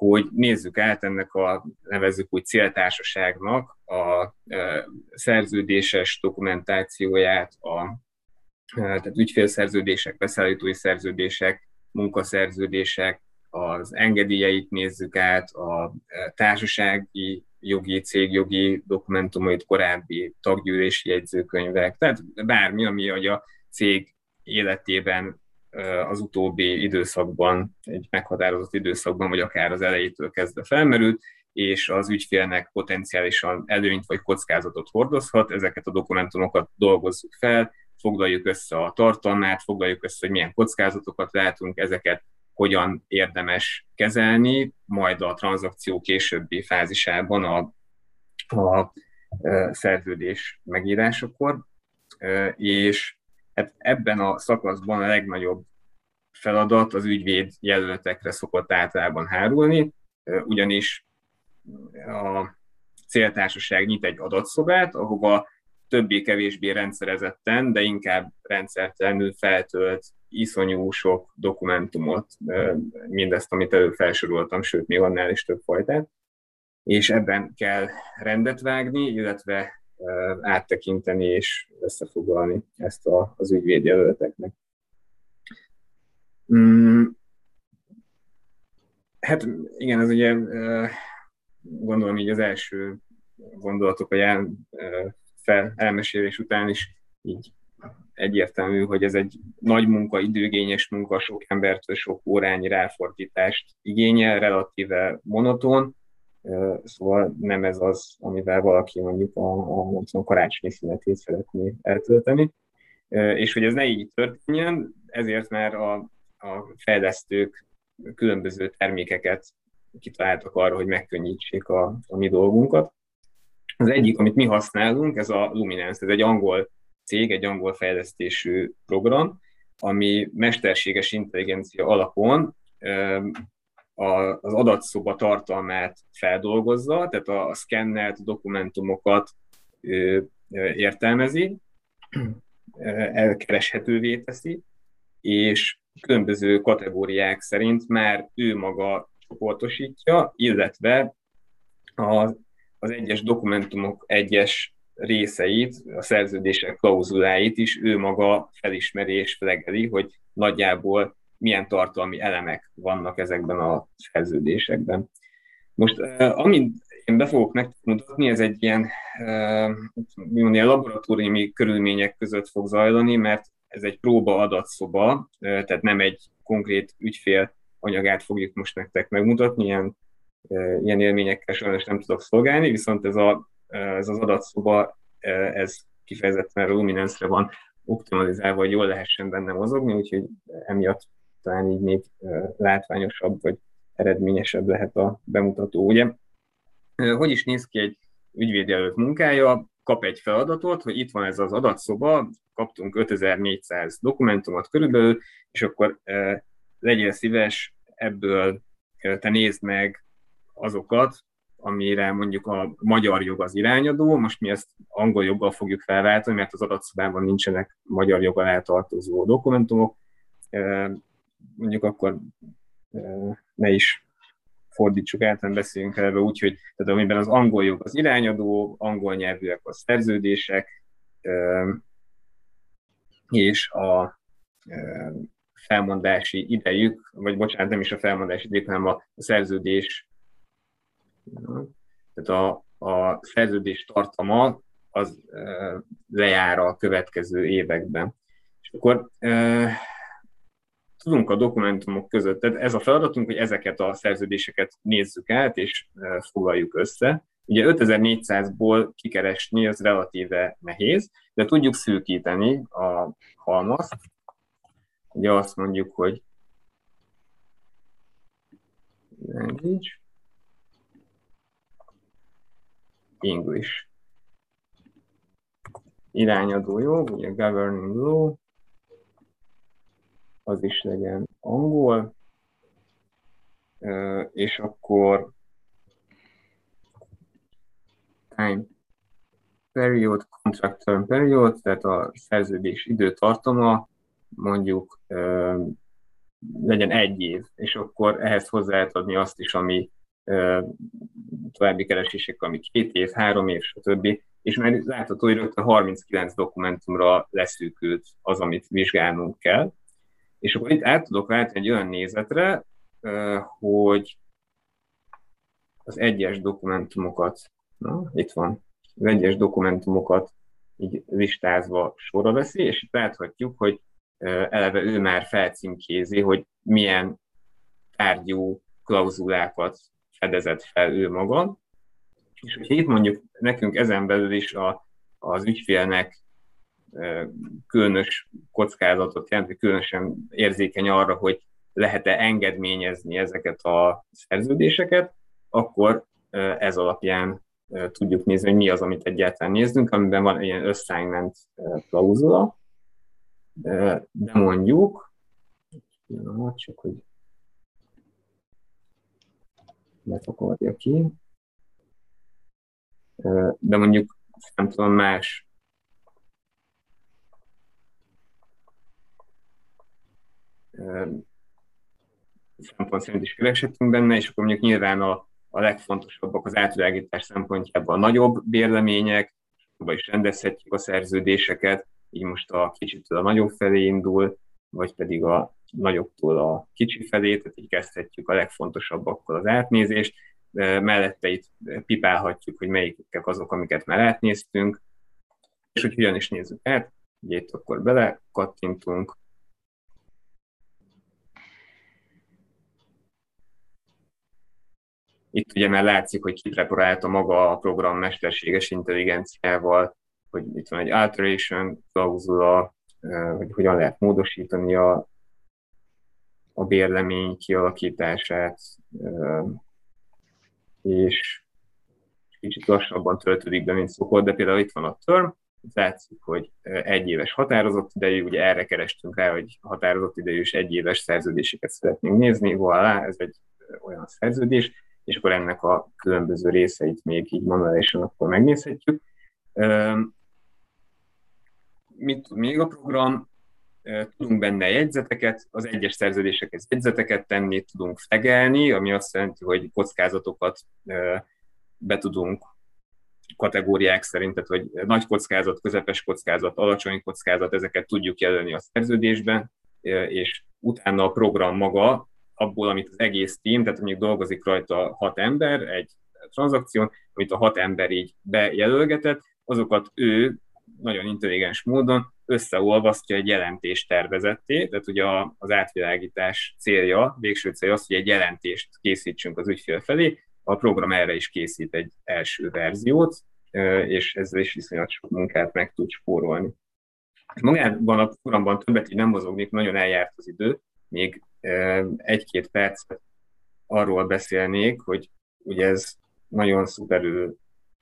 hogy nézzük át ennek a nevezzük úgy céltársaságnak a szerződéses dokumentációját, a tehát ügyfélszerződések, beszállítói szerződések, munkaszerződések, az engedélyeit nézzük át, a társasági jogi, cégjogi dokumentumait, korábbi taggyűlési jegyzőkönyvek, tehát bármi, ami a cég életében az utóbbi időszakban, egy meghatározott időszakban, vagy akár az elejétől kezdve felmerült, és az ügyfélnek potenciálisan előnyt vagy kockázatot hordozhat. Ezeket a dokumentumokat dolgozzuk fel, foglaljuk össze a tartalmát, foglaljuk össze, hogy milyen kockázatokat látunk, ezeket hogyan érdemes kezelni, majd a tranzakció későbbi fázisában a, a szerződés megírásakor, és hát ebben a szakaszban a legnagyobb feladat az ügyvéd jelöltekre szokott általában hárulni, ugyanis a céltársaság nyit egy adatszobát, ahova többé-kevésbé rendszerezetten, de inkább rendszertelenül feltölt iszonyú sok dokumentumot, mindezt, amit előbb felsoroltam, sőt, még annál is több fajtát, és ebben kell rendet vágni, illetve áttekinteni és összefoglalni ezt a, az ügyvédjelölteknek. Mm, hát igen, ez ugye gondolom így az első gondolatok jel, fel, elmesélés után is így egyértelmű, hogy ez egy nagy munka, időgényes munka, sok embertől sok órányi ráfordítást igényel, relatíve monoton, szóval nem ez az, amivel valaki mondjuk a, a, nem tudom, karácsonyi szünetét szeretné eltölteni. És hogy ez ne így történjen, ezért már a, a fejlesztők különböző termékeket kitaláltak arra, hogy megkönnyítsék a, a mi dolgunkat. Az egyik, amit mi használunk, ez a Luminance, ez egy angol cég, egy angol fejlesztésű program, ami mesterséges intelligencia alapon az adatszoba tartalmát feldolgozza, tehát a szkennelt dokumentumokat értelmezi, elkereshetővé teszi, és különböző kategóriák szerint már ő maga csoportosítja, illetve az, egyes dokumentumok egyes részeit, a szerződések klauzuláit is ő maga felismeri és flegeli, hogy nagyjából milyen tartalmi elemek vannak ezekben a szerződésekben. Most, amit én be fogok nektek mutatni, ez egy ilyen, ilyen laboratóriumi körülmények között fog zajlani, mert ez egy próba adatszoba, tehát nem egy konkrét ügyfél anyagát fogjuk most nektek megmutatni, ilyen, ilyen élményekkel sajnos nem tudok szolgálni, viszont ez, a, ez az adatszoba, ez kifejezetten a Luminance-re van optimalizálva, hogy jól lehessen benne mozogni, úgyhogy emiatt talán így még látványosabb, vagy eredményesebb lehet a bemutató. Ugye, hogy is néz ki egy ügyvédjelölt munkája? Kap egy feladatot, hogy itt van ez az adatszoba, kaptunk 5400 dokumentumot körülbelül, és akkor legyél szíves, ebből te nézd meg azokat, amire mondjuk a magyar jog az irányadó, most mi ezt angol joggal fogjuk felváltani, mert az adatszobában nincsenek magyar jog alá tartozó dokumentumok, mondjuk akkor ne is fordítsuk át, nem beszéljünk erről úgy, hogy tehát amiben az angol jog az irányadó, angol nyelvűek a szerződések, és a felmondási idejük, vagy bocsánat, nem is a felmondási idejük, hanem a szerződés, tehát a, a szerződés tartama az lejár a következő években. És akkor tudunk a dokumentumok között, tehát ez a feladatunk, hogy ezeket a szerződéseket nézzük át és foglaljuk össze. Ugye 5400-ból kikeresni az relatíve nehéz, de tudjuk szűkíteni a halmazt. Ugye azt mondjuk, hogy language, English. Irányadó jog, ugye governing law, az is legyen angol, és akkor time period, contract term period, tehát a szerződés időtartama mondjuk legyen egy év, és akkor ehhez hozzá lehet adni azt is, ami további keresések, ami két év, három év, stb. És már látható, hogy rögtön 39 dokumentumra leszűkült az, amit vizsgálnunk kell. És akkor itt át tudok váltani egy olyan nézetre, hogy az egyes dokumentumokat, na, itt van, az egyes dokumentumokat így listázva sorra veszi, és itt láthatjuk, hogy eleve ő már felcímkézi, hogy milyen tárgyú klauzulákat fedezett fel ő maga. És hogyha itt mondjuk nekünk ezen belül is a, az ügyfélnek különös kockázatot jelent, vagy különösen érzékeny arra, hogy lehet-e engedményezni ezeket a szerződéseket, akkor ez alapján tudjuk nézni, hogy mi az, amit egyáltalán nézzünk, amiben van ilyen assignment klauzula, de mondjuk, csak hogy lefakolja ki, de mondjuk nem tudom, más szempont szerint is keresettünk benne, és akkor mondjuk nyilván a, a legfontosabbak az átvilágítás szempontjából a nagyobb bérlemények, vagy is rendezhetjük a szerződéseket, így most a kicsitől a nagyobb felé indul, vagy pedig a nagyobbtól a kicsi felé, tehát így kezdhetjük a legfontosabbakkal az átnézést, de mellette itt pipálhatjuk, hogy melyikek azok, amiket már átnéztünk, és hogy hogyan is nézzük át, ugye itt akkor bele kattintunk, Itt ugye már látszik, hogy kipreparálta maga a program mesterséges intelligenciával, hogy itt van egy alteration klauzula, hogy hogyan lehet módosítani a, a bérlemény kialakítását, és kicsit lassabban töltődik be, mint szokott, de például itt van a term, látszik, hogy egy éves határozott idejű, ugye erre kerestünk rá, hogy határozott idejű és egy éves szerződéseket szeretnénk nézni, voilà, ez egy olyan szerződés, és akkor ennek a különböző részeit még így manuálisan akkor megnézhetjük. Mit még a program? Tudunk benne jegyzeteket, az egyes szerződésekhez jegyzeteket tenni, tudunk fegelni, ami azt jelenti, hogy kockázatokat be tudunk kategóriák szerint, tehát hogy nagy kockázat, közepes kockázat, alacsony kockázat, ezeket tudjuk jelölni a szerződésben, és utána a program maga abból, amit az egész team, tehát mondjuk dolgozik rajta hat ember egy tranzakción, amit a hat ember így bejelölgetett, azokat ő nagyon intelligens módon összeolvasztja egy jelentés tervezetté, tehát ugye az átvilágítás célja, végső célja az, hogy egy jelentést készítsünk az ügyfél felé, a program erre is készít egy első verziót, és ezzel is viszonylag sok munkát meg tud spórolni. Magában a programban többet így nem mozognék, nagyon eljárt az idő, még egy-két percet arról beszélnék, hogy ugye ez nagyon szuperül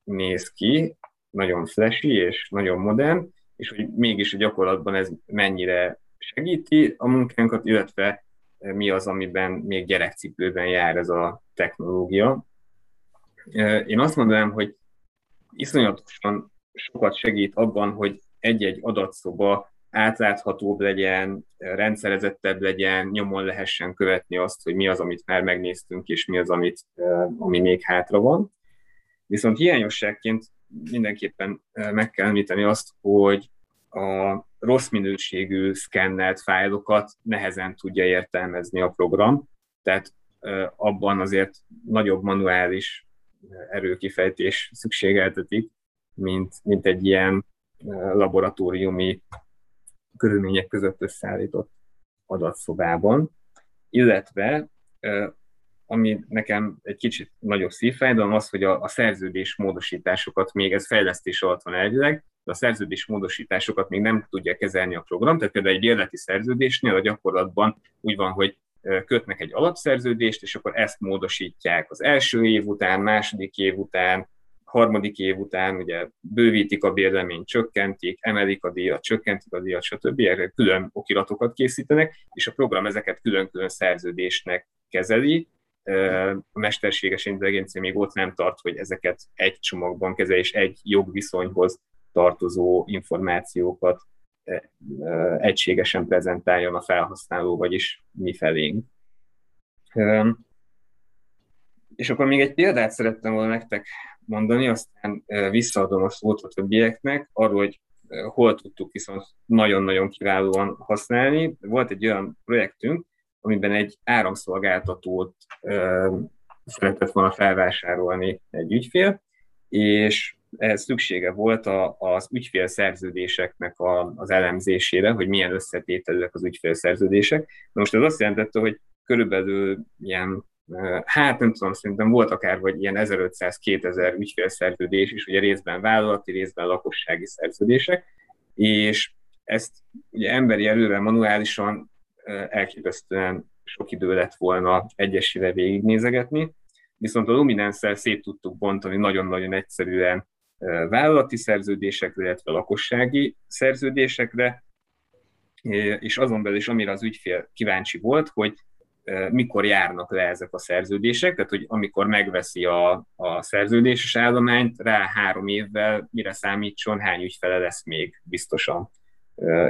néz ki, nagyon flashy és nagyon modern, és hogy mégis a gyakorlatban ez mennyire segíti a munkánkat, illetve mi az, amiben még gyerekcipőben jár ez a technológia. Én azt mondanám, hogy iszonyatosan sokat segít abban, hogy egy-egy adatszoba átláthatóbb legyen, rendszerezettebb legyen, nyomon lehessen követni azt, hogy mi az, amit már megnéztünk, és mi az, amit, ami még hátra van. Viszont hiányosságként mindenképpen meg kell említeni azt, hogy a rossz minőségű szkennelt fájlokat nehezen tudja értelmezni a program, tehát abban azért nagyobb manuális erőkifejtés szükségeltetik, mint, mint egy ilyen laboratóriumi körülmények között összeállított adatszobában, illetve ami nekem egy kicsit nagyobb szívfájdalom az, hogy a, a szerződés módosításokat még ez fejlesztés alatt van elvileg, de a szerződés módosításokat még nem tudja kezelni a program, tehát például egy bérleti szerződésnél a gyakorlatban úgy van, hogy kötnek egy alapszerződést, és akkor ezt módosítják az első év után, második év után, harmadik év után ugye bővítik a bérleményt, csökkentik, emelik a díjat, csökkentik a díjat, stb. Erre külön okiratokat készítenek, és a program ezeket külön-külön szerződésnek kezeli, a mesterséges intelligencia még ott nem tart, hogy ezeket egy csomagban kezel, és egy jogviszonyhoz tartozó információkat egységesen prezentáljon a felhasználó, vagyis mi felénk. És akkor még egy példát szerettem volna nektek mondani, aztán visszaadom a szót a többieknek, arról, hogy hol tudtuk viszont nagyon-nagyon kiválóan használni. Volt egy olyan projektünk, amiben egy áramszolgáltatót szeretett volna felvásárolni egy ügyfél, és ehhez szüksége volt a, az ügyfélszerződéseknek a, az elemzésére, hogy milyen összetételűek az ügyfélszerződések. Na most ez azt jelentette, hogy körülbelül ilyen, hát nem tudom, szerintem volt akár vagy ilyen 1500-2000 ügyfélszerződés is, ugye részben vállalati, részben lakossági szerződések, és ezt ugye emberi előre manuálisan elképesztően sok idő lett volna egyesével végignézegetni, viszont a Luminance-szel szét tudtuk bontani nagyon-nagyon egyszerűen vállalati szerződésekre, illetve lakossági szerződésekre, és azon belül is, amire az ügyfél kíváncsi volt, hogy mikor járnak le ezek a szerződések, tehát hogy amikor megveszi a, a szerződéses állományt, rá három évvel mire számítson, hány ügyfele lesz még biztosan,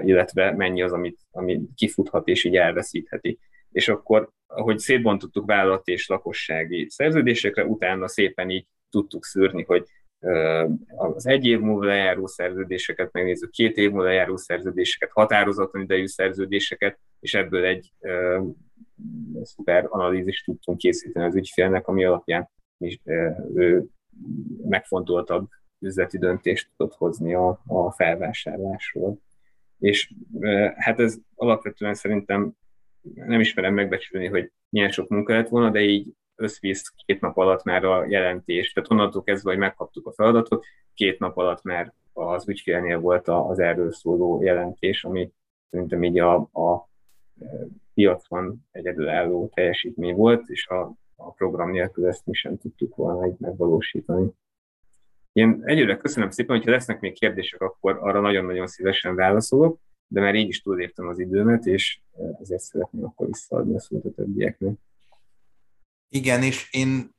illetve mennyi az, amit, amit kifuthat és így elveszítheti. És akkor, ahogy szétbontottuk vállalati és lakossági szerződésekre, utána szépen így tudtuk szűrni, hogy az egy év múlva lejáró szerződéseket megnézzük, két év múlva lejáró szerződéseket, határozatlan idejű szerződéseket, és ebből egy szuper analízist tudtunk készíteni az ügyfélnek, ami alapján is, ő megfontoltabb üzleti döntést tudott hozni a, a felvásárlásról. És hát ez alapvetően szerintem nem ismerem megbecsülni, hogy milyen sok munka lett volna, de így összvisz két nap alatt már a jelentés. Tehát onnantól kezdve, hogy megkaptuk a feladatot, két nap alatt már az ügyfélnél volt az erről szóló jelentés, ami szerintem így a, a piacon egyedülálló teljesítmény volt, és a, a program nélkül ezt mi sem tudtuk volna így megvalósítani. Én egyre köszönöm szépen, hogyha lesznek még kérdések, akkor arra nagyon-nagyon szívesen válaszolok, de már így is túléptem az időmet, és ezért szeretném akkor visszaadni a szót a többieknek. Igen, és én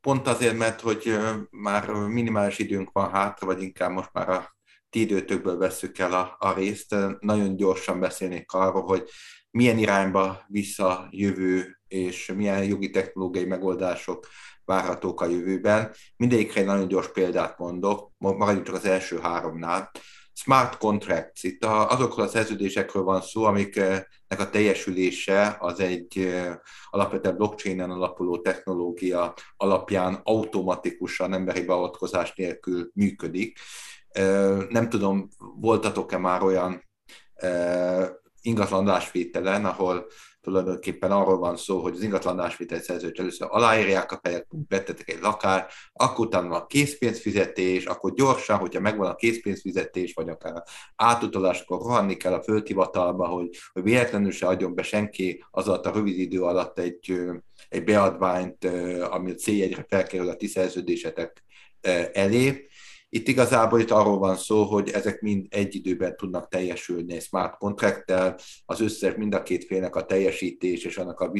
pont azért, mert hogy már minimális időnk van hátra, vagy inkább most már a ti időtökből veszük el a, a részt, nagyon gyorsan beszélnék arról, hogy milyen irányba vissza jövő, és milyen jogi technológiai megoldások várhatók a jövőben. Mindegyikre egy nagyon gyors példát mondok, maradjunk csak az első háromnál. Smart contracts, itt azokról a szerződésekről van szó, amiknek a teljesülése az egy alapvetően blockchainen alapuló technológia alapján automatikusan emberi beavatkozás nélkül működik. Nem tudom, voltatok-e már olyan ingatlanadásvételen, ahol tulajdonképpen arról van szó, hogy az ingatlanadásvétel szerződést először aláírják a fejek, bettetek egy lakár, akkor utána a készpénzfizetés, akkor gyorsan, hogyha megvan a készpénzfizetés, vagy akár átutalás, akkor rohanni kell a földhivatalba, hogy, hogy véletlenül se adjon be senki az alatt a rövid idő alatt egy, egy beadványt, ami a felkerül a ti szerződésetek elé itt igazából itt arról van szó, hogy ezek mind egy időben tudnak teljesülni egy smart contract az összes mind a két félnek a teljesítés és annak a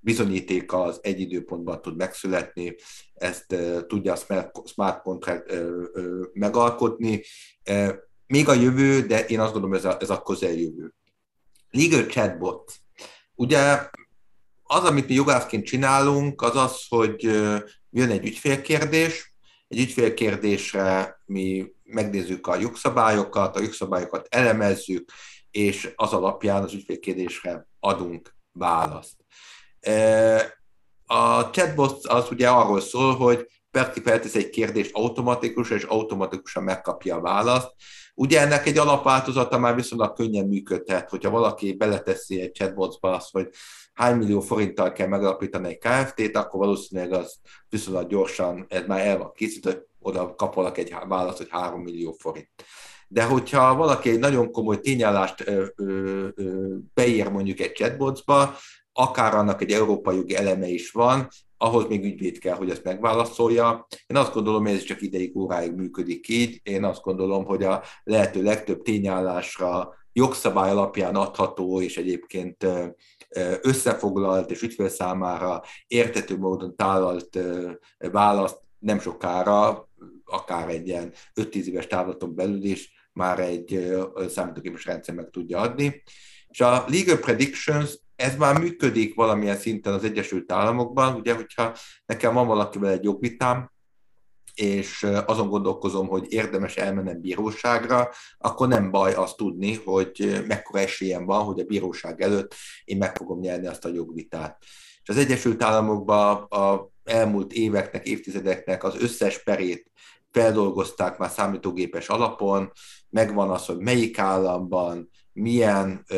bizonyítéka az egy időpontban tud megszületni, ezt tudja a smart contract megalkotni. Még a jövő, de én azt gondolom, ez a, ez a közeljövő. Legal chatbot. Ugye az, amit mi jogászként csinálunk, az az, hogy jön egy ügyfélkérdés, egy ügyfélkérdésre mi megnézzük a jogszabályokat, a jogszabályokat elemezzük, és az alapján az ügyfélkérdésre adunk választ. E, a chatbot az ugye arról szól, hogy Perki feltesz egy kérdést automatikusan, és automatikusan megkapja a választ. Ugye ennek egy alapváltozata már viszonylag könnyen működhet, hogyha valaki beleteszi egy chatbotba azt, hogy hány millió forinttal kell megalapítani egy KFT-t, akkor valószínűleg az viszonylag gyorsan, ez már el van készítve, oda kap valaki egy választ, hogy 3 millió forint. De hogyha valaki egy nagyon komoly tényállást ö, ö, ö, beír mondjuk egy chatbotba, akár annak egy európai jogi eleme is van, ahhoz még ügyvéd kell, hogy ezt megválaszolja. Én azt gondolom, hogy ez csak ideig, óráig működik így. Én azt gondolom, hogy a lehető legtöbb tényállásra jogszabály alapján adható, és egyébként összefoglalt és ügyfél számára értető módon tálalt választ nem sokára, akár egy ilyen 5-10 éves távlaton belül is már egy számítógépes rendszer meg tudja adni. És a Legal Predictions, ez már működik valamilyen szinten az Egyesült Államokban, ugye, hogyha nekem van valakivel egy jogvitám, és azon gondolkozom, hogy érdemes elmennem bíróságra, akkor nem baj azt tudni, hogy mekkora esélyem van, hogy a bíróság előtt én meg fogom nyerni azt a jogvitát. És az Egyesült Államokban a elmúlt éveknek, évtizedeknek az összes perét feldolgozták már számítógépes alapon, megvan az, hogy melyik államban, milyen ö,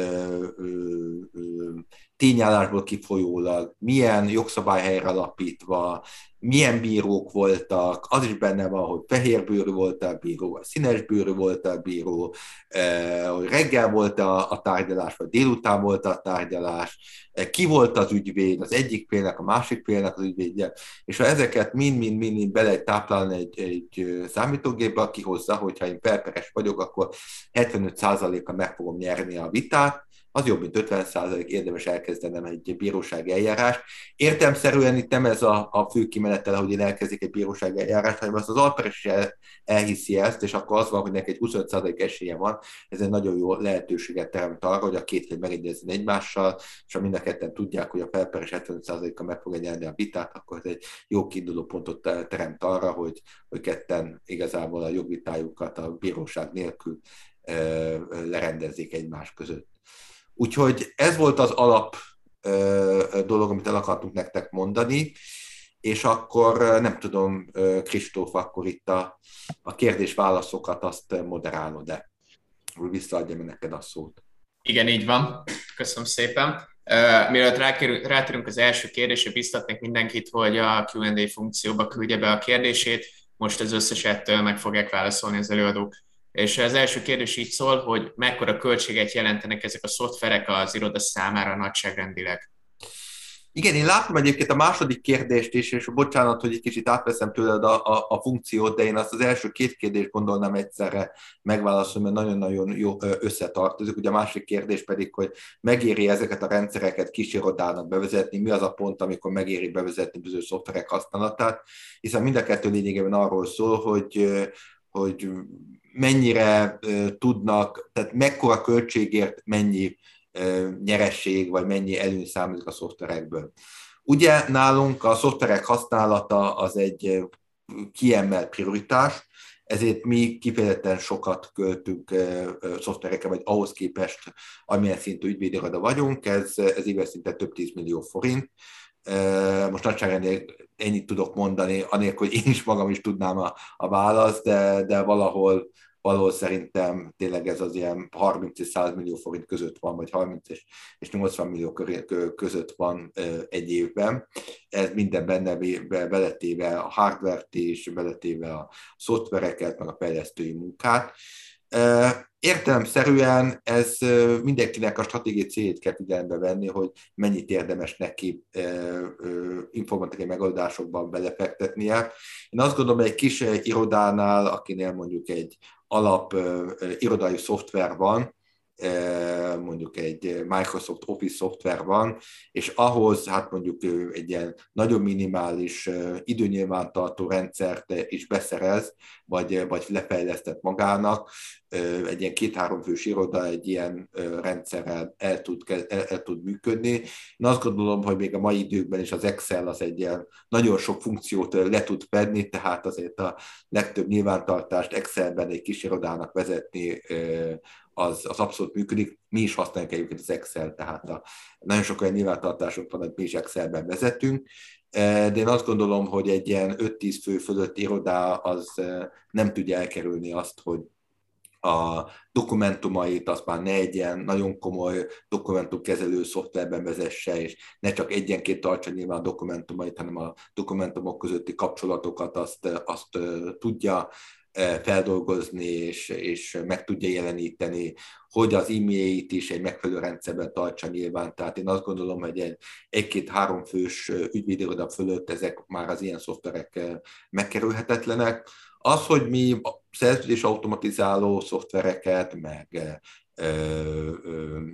ö, ö, tényállásból kifolyólag, milyen jogszabály helyre alapítva, milyen bírók voltak, az is benne van, hogy fehérbőrű volt a bíró, vagy színesbőrű volt a bíró, eh, hogy reggel volt a, a tárgyalás, vagy délután volt a tárgyalás, eh, ki volt az ügyvéd, az egyik félnek, a másik félnek az ügyvédje, és ha ezeket mind-mind-mind bele táplálni egy, egy számítógépbe, aki hozza, hogyha én perperes vagyok, akkor 75%-a meg fogom nyerni a vitát, az jobb, mint 50 százalék, érdemes elkezdenem egy bíróság eljárást. Értelmszerűen itt nem ez a, a fő kimenetel, hogy én elkezdik egy bíróság eljárást, hanem azt az alperes el, elhiszi ezt, és akkor az van, hogy neki egy 25 százalék esélye van. Ez egy nagyon jó lehetőséget teremt arra, hogy a két fél megegyezzen egymással, és ha mind a ketten tudják, hogy a felperes 75 százaléka meg fog nyerni a vitát, akkor ez egy jó kiinduló pontot teremt arra, hogy, hogy ketten igazából a jogvitájukat a bíróság nélkül lerendezzék egymás között. Úgyhogy ez volt az alap dolog, amit el akartunk nektek mondani, és akkor nem tudom, Kristóf, akkor itt a, a kérdés-válaszokat azt moderálod-e? Visszaadjam neked a szót. Igen, így van. Köszönöm szépen. Mielőtt rátérünk az első kérdésre, biztatnék mindenkit, hogy a Q&A funkcióba küldje be a kérdését. Most az összeset meg fogják válaszolni az előadók. És az első kérdés így szól, hogy mekkora költséget jelentenek ezek a szoftverek az iroda számára nagyságrendileg? Igen, én látom egyébként a második kérdést is, és bocsánat, hogy egy kicsit átveszem tőled a, a, a funkciót, de én azt az első két kérdést gondolnám egyszerre megválaszolni, mert nagyon-nagyon jó összetartozik. Ugye a másik kérdés pedig, hogy megéri ezeket a rendszereket kis irodának bevezetni, mi az a pont, amikor megéri bevezetni bizonyos szoftverek használatát, hiszen mind a kettő lényegében arról szól, hogy hogy mennyire tudnak, tehát mekkora költségért mennyi nyeresség, vagy mennyi előny származik a szoftverekből. Ugye nálunk a szoftverek használata az egy kiemelt prioritás, ezért mi kifejezetten sokat költünk szoftverekre, vagy ahhoz képest, amilyen szintű ügyvédiroda vagyunk, ez, ez éves szinte több 10 millió forint. Most nagyságrendileg ennyit tudok mondani, anélkül, hogy én is magam is tudnám a, a választ, de, de valahol valahol szerintem tényleg ez az ilyen 30 és 100 millió forint között van, vagy 30 és, 80 millió között van egy évben. Ez minden benne beletéve a hardware-t is, beletéve a szoftvereket, meg a fejlesztői munkát. Értelemszerűen ez mindenkinek a stratégiai céljét kell figyelembe venni, hogy mennyit érdemes neki informatikai megoldásokban belefektetnie. Én azt gondolom, hogy egy kis irodánál, akinél mondjuk egy alap irodai szoftver van, mondjuk egy Microsoft Office szoftver van, és ahhoz hát mondjuk egy ilyen nagyon minimális időnyilvántartó rendszert is beszerez, vagy, vagy lefejlesztett magának, egy ilyen két-három fős iroda egy ilyen rendszerrel el tud, el, tud működni. Én azt gondolom, hogy még a mai időkben is az Excel az egy ilyen nagyon sok funkciót le tud fedni, tehát azért a legtöbb nyilvántartást Excelben egy kis irodának vezetni az, az abszolút működik. Mi is használjuk egyébként az Excel, tehát a, nagyon sok olyan nyilvántartásunk van, hogy mi is Excelben vezetünk, de én azt gondolom, hogy egy ilyen 5-10 fő fölött irodá az nem tudja elkerülni azt, hogy a dokumentumait, azt már ne egy ilyen nagyon komoly dokumentumkezelő szoftverben vezesse, és ne csak egyenként tartsa nyilván a dokumentumait, hanem a dokumentumok közötti kapcsolatokat azt, azt tudja feldolgozni és, és meg tudja jeleníteni, hogy az e-mailjét is egy megfelelő rendszerben tartsa nyilván. Tehát én azt gondolom, hogy egy, egy-két-három fős ügyvédiroda fölött ezek már az ilyen szoftverek megkerülhetetlenek. Az, hogy mi szerződés automatizáló szoftvereket, meg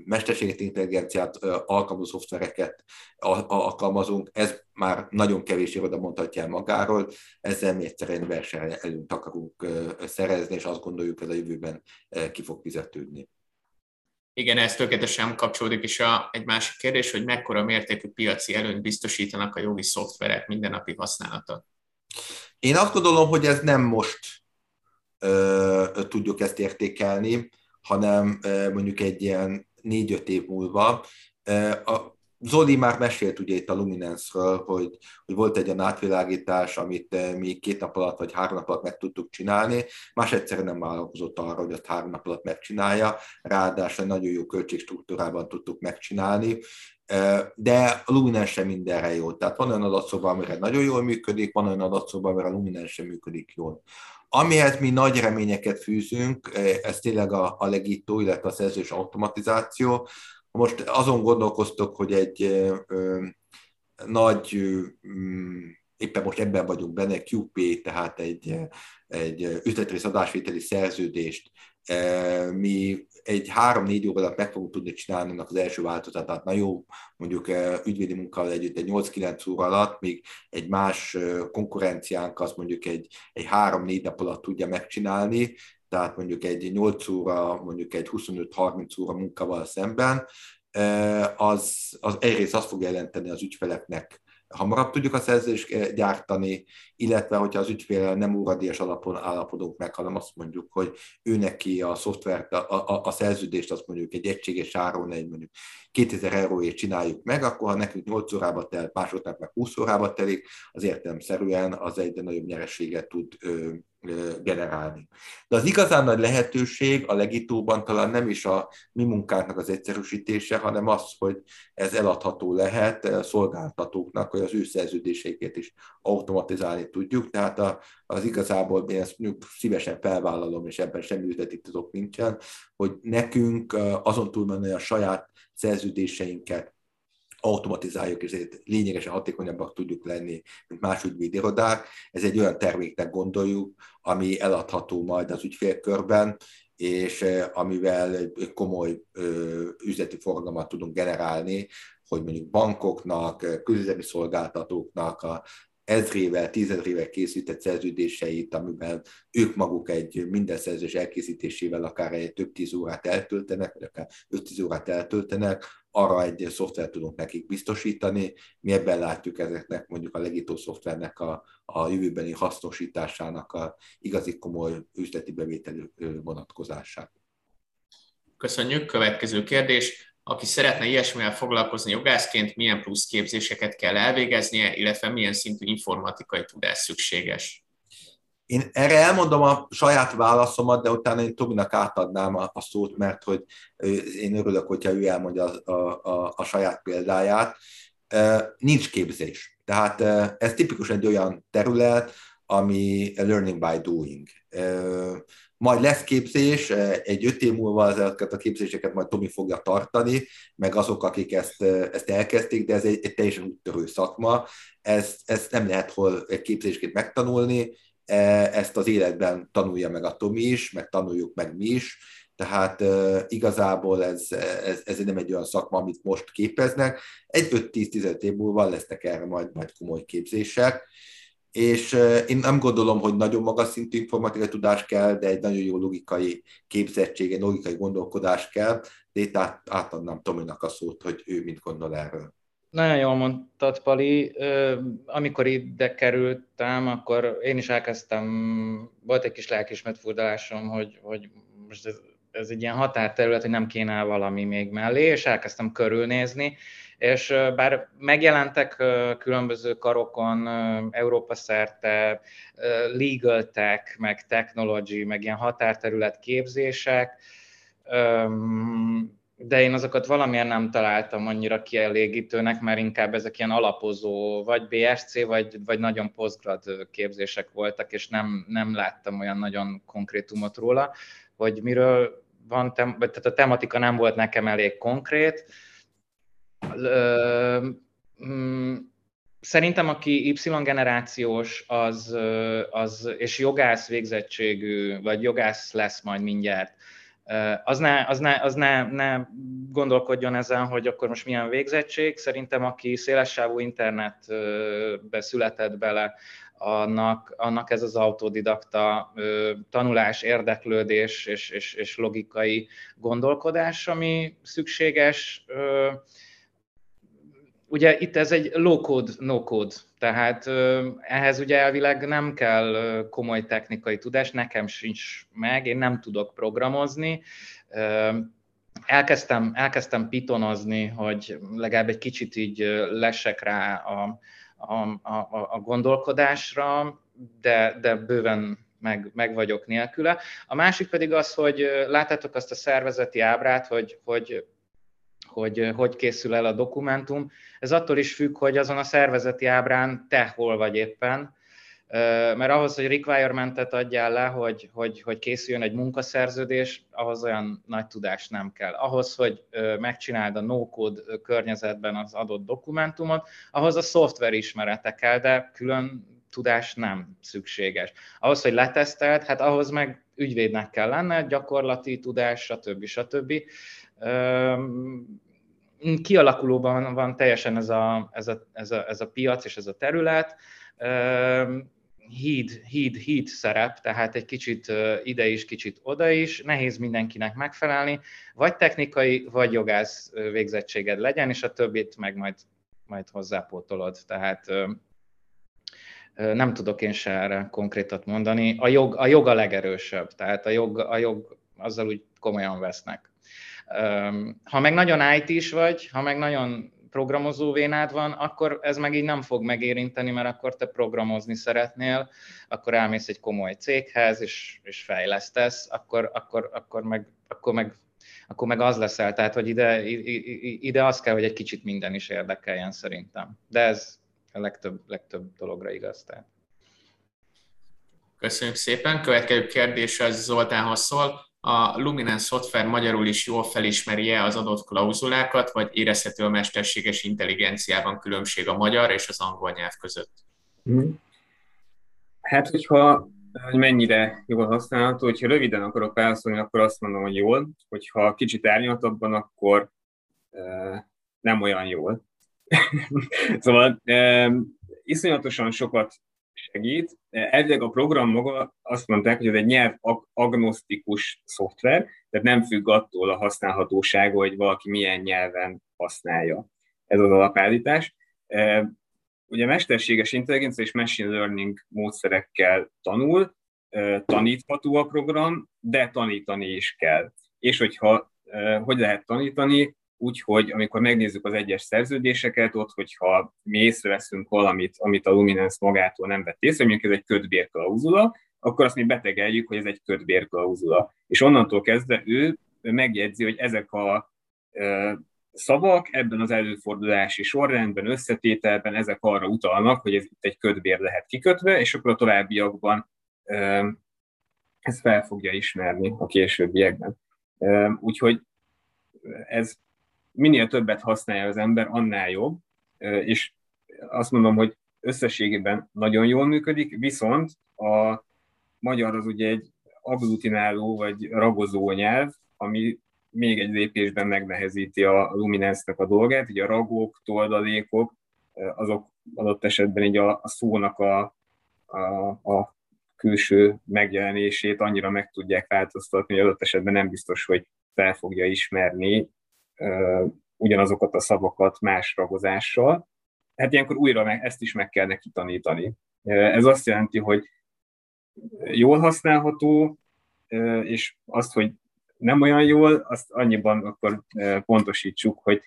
mesterséget intelligenciát alkalmazó szoftvereket alkalmazunk, ez már nagyon kevés iroda mondhatja el magáról, ezzel mi egyszerűen verseny előtt akarunk szerezni, és azt gondoljuk, hogy ez a jövőben ki fog fizetődni. Igen, ez tökéletesen kapcsolódik is a, egy másik kérdés, hogy mekkora mértékű piaci előnyt biztosítanak a jogi szoftverek mindennapi használata. Én azt gondolom, hogy ez nem most tudjuk ezt értékelni, hanem mondjuk egy ilyen négy-öt év múlva. A Zoli már mesélt ugye itt a Luminance-ről, hogy, hogy volt egy olyan átvilágítás, amit mi két nap alatt vagy három nap alatt meg tudtuk csinálni, más egyszerűen nem vállalkozott arra, hogy azt három nap alatt megcsinálja, ráadásul nagyon jó költségstruktúrában tudtuk megcsinálni, de a Luminance sem mindenre jó. Tehát van olyan adatszoba, amire nagyon jól működik, van olyan adatszoba, amire a Luminance sem működik jól. Amihez mi nagy reményeket fűzünk, ez tényleg a, a legító, illetve a szerzős automatizáció. Most azon gondolkoztok, hogy egy ö, ö, nagy, ö, mm, éppen most ebben vagyunk benne, QP, tehát egy, egy üzletrész adásvételi szerződést mi egy három-négy óra alatt meg fogunk tudni csinálni az első változatát. Na jó, mondjuk ügyvédi munkával együtt egy 8-9 óra alatt, míg egy más konkurenciánk az mondjuk egy, egy három-négy nap alatt tudja megcsinálni, tehát mondjuk egy 8 óra, mondjuk egy 25-30 óra munkával szemben, az, az egyrészt azt fog jelenteni az ügyfeleknek, hamarabb tudjuk a szerződést gyártani, illetve hogyha az ügyfél nem úradíjas alapon állapodunk meg, hanem azt mondjuk, hogy ő neki a szoftvert, a, a, a szerződést azt mondjuk egy egységes áron egy mondjuk 2000 euróért csináljuk meg, akkor ha nekünk 8 órába tel, másodnak meg 20 órába telik, az értelemszerűen az egyre nagyobb nyerességet tud generálni. De az igazán nagy lehetőség a legitóban talán nem is a mi munkánknak az egyszerűsítése, hanem az, hogy ez eladható lehet szolgáltatóknak, hogy az ő szerződéseiket is automatizálni tudjuk. Tehát az igazából én ezt szívesen felvállalom, és ebben semmi üzleti tudok nincsen, hogy nekünk azon túlmenően a saját szerződéseinket automatizáljuk, és lényegesen hatékonyabbak tudjuk lenni, mint más ügyvédirodák. Ez egy olyan terméknek gondoljuk, ami eladható majd az ügyfélkörben, és amivel komoly üzleti forgalmat tudunk generálni, hogy mondjuk bankoknak, közüzemi szolgáltatóknak a ezrével, tízezrével készített szerződéseit, amiben ők maguk egy minden szerződés elkészítésével akár egy több tíz órát eltöltenek, vagy akár öt tíz órát eltöltenek, arra egy szoftvert tudunk nekik biztosítani. Mi ebben látjuk ezeknek mondjuk a legító szoftvernek a, a jövőbeni hasznosításának a igazi komoly üzleti bevételű vonatkozását. Köszönjük. Következő kérdés aki szeretne ilyesmivel foglalkozni jogászként, milyen plusz képzéseket kell elvégeznie, illetve milyen szintű informatikai tudás szükséges? Én erre elmondom a saját válaszomat, de utána én Tominak átadnám a, a szót, mert hogy én örülök, hogyha ő elmondja a, a, a, saját példáját. Nincs képzés. Tehát ez tipikus egy olyan terület, ami learning by doing. Majd lesz képzés, egy öt év múlva ezeket a képzéseket majd Tomi fogja tartani, meg azok, akik ezt, ezt elkezdték, de ez egy, egy teljesen úttörő szakma, ezt, ezt nem lehet hol képzésként megtanulni, ezt az életben tanulja meg a Tomi is, meg tanuljuk meg mi is, tehát uh, igazából ez, ez, ez nem egy olyan szakma, amit most képeznek. Egy 5-10-15 év múlva lesznek erre majd, majd komoly képzések és én nem gondolom, hogy nagyon magas szintű informatikai tudás kell, de egy nagyon jó logikai képzettség, logikai gondolkodás kell, de itt át, átadnám Tominak a szót, hogy ő mit gondol erről. Nagyon jól mondtad, Pali. Amikor ide kerültem, akkor én is elkezdtem, volt egy kis lelkismert furdalásom, hogy, hogy most ez, ez egy ilyen határterület, hogy nem kéne valami még mellé, és elkezdtem körülnézni, és bár megjelentek különböző karokon Európa szerte legal tech, meg technology, meg ilyen határterület képzések, de én azokat valamilyen nem találtam annyira kielégítőnek, mert inkább ezek ilyen alapozó, vagy BSC, vagy, vagy nagyon postgrad képzések voltak, és nem, nem láttam olyan nagyon konkrétumot róla, hogy miről van, tehát a tematika nem volt nekem elég konkrét, Mm, Szerintem, aki Y generációs, az, az, és jogász végzettségű, vagy jogász lesz majd mindjárt, az, ne, az, ne, az ne, ne gondolkodjon ezen, hogy akkor most milyen végzettség. Szerintem, aki szélessávú internetbe született bele, annak, annak ez az autodidakta tanulás, érdeklődés és, és, és logikai gondolkodás, ami szükséges. Ugye itt ez egy low-code, no-code, tehát ehhez ugye elvileg nem kell komoly technikai tudás, nekem sincs meg, én nem tudok programozni. Elkezdtem, elkezdtem pitonozni, hogy legalább egy kicsit így lesek rá a, a, a, a gondolkodásra, de, de bőven meg, meg vagyok nélküle. A másik pedig az, hogy láttátok azt a szervezeti ábrát, hogy, hogy hogy hogy készül el a dokumentum. Ez attól is függ, hogy azon a szervezeti ábrán te hol vagy éppen, mert ahhoz, hogy requirementet adjál le, hogy, hogy, hogy készüljön egy munkaszerződés, ahhoz olyan nagy tudás nem kell. Ahhoz, hogy megcsináld a no-code környezetben az adott dokumentumot, ahhoz a szoftver ismerete kell, de külön tudás nem szükséges. Ahhoz, hogy leteszteld, hát ahhoz meg ügyvédnek kell lenne, gyakorlati tudás, stb. stb. Kialakulóban van teljesen ez a, ez a, ez a, ez a piac és ez a terület híd, híd, híd szerep, tehát egy kicsit ide is, kicsit oda is, nehéz mindenkinek megfelelni, vagy technikai, vagy jogász végzettséged legyen, és a többit meg majd, majd hozzápótolod. Tehát nem tudok én se erre konkrétat mondani. A jog a, jog a legerősebb, tehát a jog, a jog azzal úgy komolyan vesznek. Ha meg nagyon IT is vagy, ha meg nagyon programozó vénád van, akkor ez meg így nem fog megérinteni, mert akkor te programozni szeretnél, akkor elmész egy komoly céghez, és, és fejlesztesz, akkor, akkor, akkor, meg, akkor, meg, akkor meg az leszel. Tehát, hogy ide, ide az kell, hogy egy kicsit minden is érdekeljen szerintem. De ez a legtöbb, legtöbb dologra igaz. Tehát. Köszönjük szépen. Következő kérdés az Zoltánhoz szól a Luminance szoftver magyarul is jól felismeri-e az adott klauzulákat, vagy érezhető a mesterséges intelligenciában különbség a magyar és az angol nyelv között? Hmm. Hát, hogyha hogy mennyire jól használható, hogyha röviden akarok válaszolni, akkor azt mondom, hogy jól, hogyha kicsit árnyaltabban, akkor e, nem olyan jól. szóval e, iszonyatosan sokat segít. Elvileg a program maga azt mondták, hogy ez egy nyelv agnosztikus szoftver, tehát nem függ attól a használhatósága, hogy valaki milyen nyelven használja. Ez az alapállítás. E, ugye mesterséges intelligencia és machine learning módszerekkel tanul, e, tanítható a program, de tanítani is kell. És hogyha e, hogy lehet tanítani, úgyhogy amikor megnézzük az egyes szerződéseket, ott, hogyha mi észreveszünk valamit, amit a Luminance magától nem vett észre, mondjuk ez egy kötbérklauzula, akkor azt mi betegeljük, hogy ez egy kötbérklauzula. És onnantól kezdve ő megjegyzi, hogy ezek a szavak ebben az előfordulási sorrendben, összetételben ezek arra utalnak, hogy ez itt egy kötbér lehet kikötve, és akkor a továbbiakban ez fel fogja ismerni a későbbiekben. Úgyhogy ez minél többet használja az ember, annál jobb, és azt mondom, hogy összességében nagyon jól működik, viszont a magyar az ugye egy agglutináló vagy ragozó nyelv, ami még egy lépésben megnehezíti a Luminance-nek a dolgát, ugye a ragók, toldalékok, azok adott esetben így a, a szónak a, a, a külső megjelenését annyira meg tudják változtatni, hogy adott esetben nem biztos, hogy fel fogja ismerni ugyanazokat a szavakat más ragozással. Hát ilyenkor újra meg, ezt is meg kell neki tanítani. Ez azt jelenti, hogy jól használható, és azt, hogy nem olyan jól, azt annyiban akkor pontosítsuk, hogy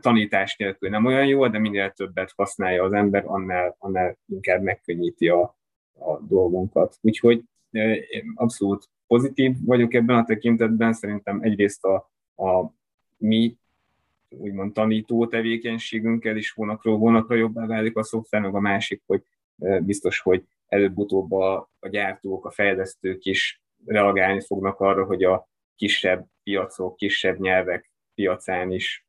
tanítás nélkül nem olyan jó, de minél többet használja az ember, annál, annál inkább megkönnyíti a, a dolgunkat. Úgyhogy abszolút pozitív vagyok ebben a tekintetben, szerintem egyrészt a, a mi úgymond tanító tevékenységünkkel is hónapról hónapra jobbá válik a szoftver, meg a másik, hogy biztos, hogy előbb-utóbb a, a gyártók, a fejlesztők is reagálni fognak arra, hogy a kisebb piacok, kisebb nyelvek piacán is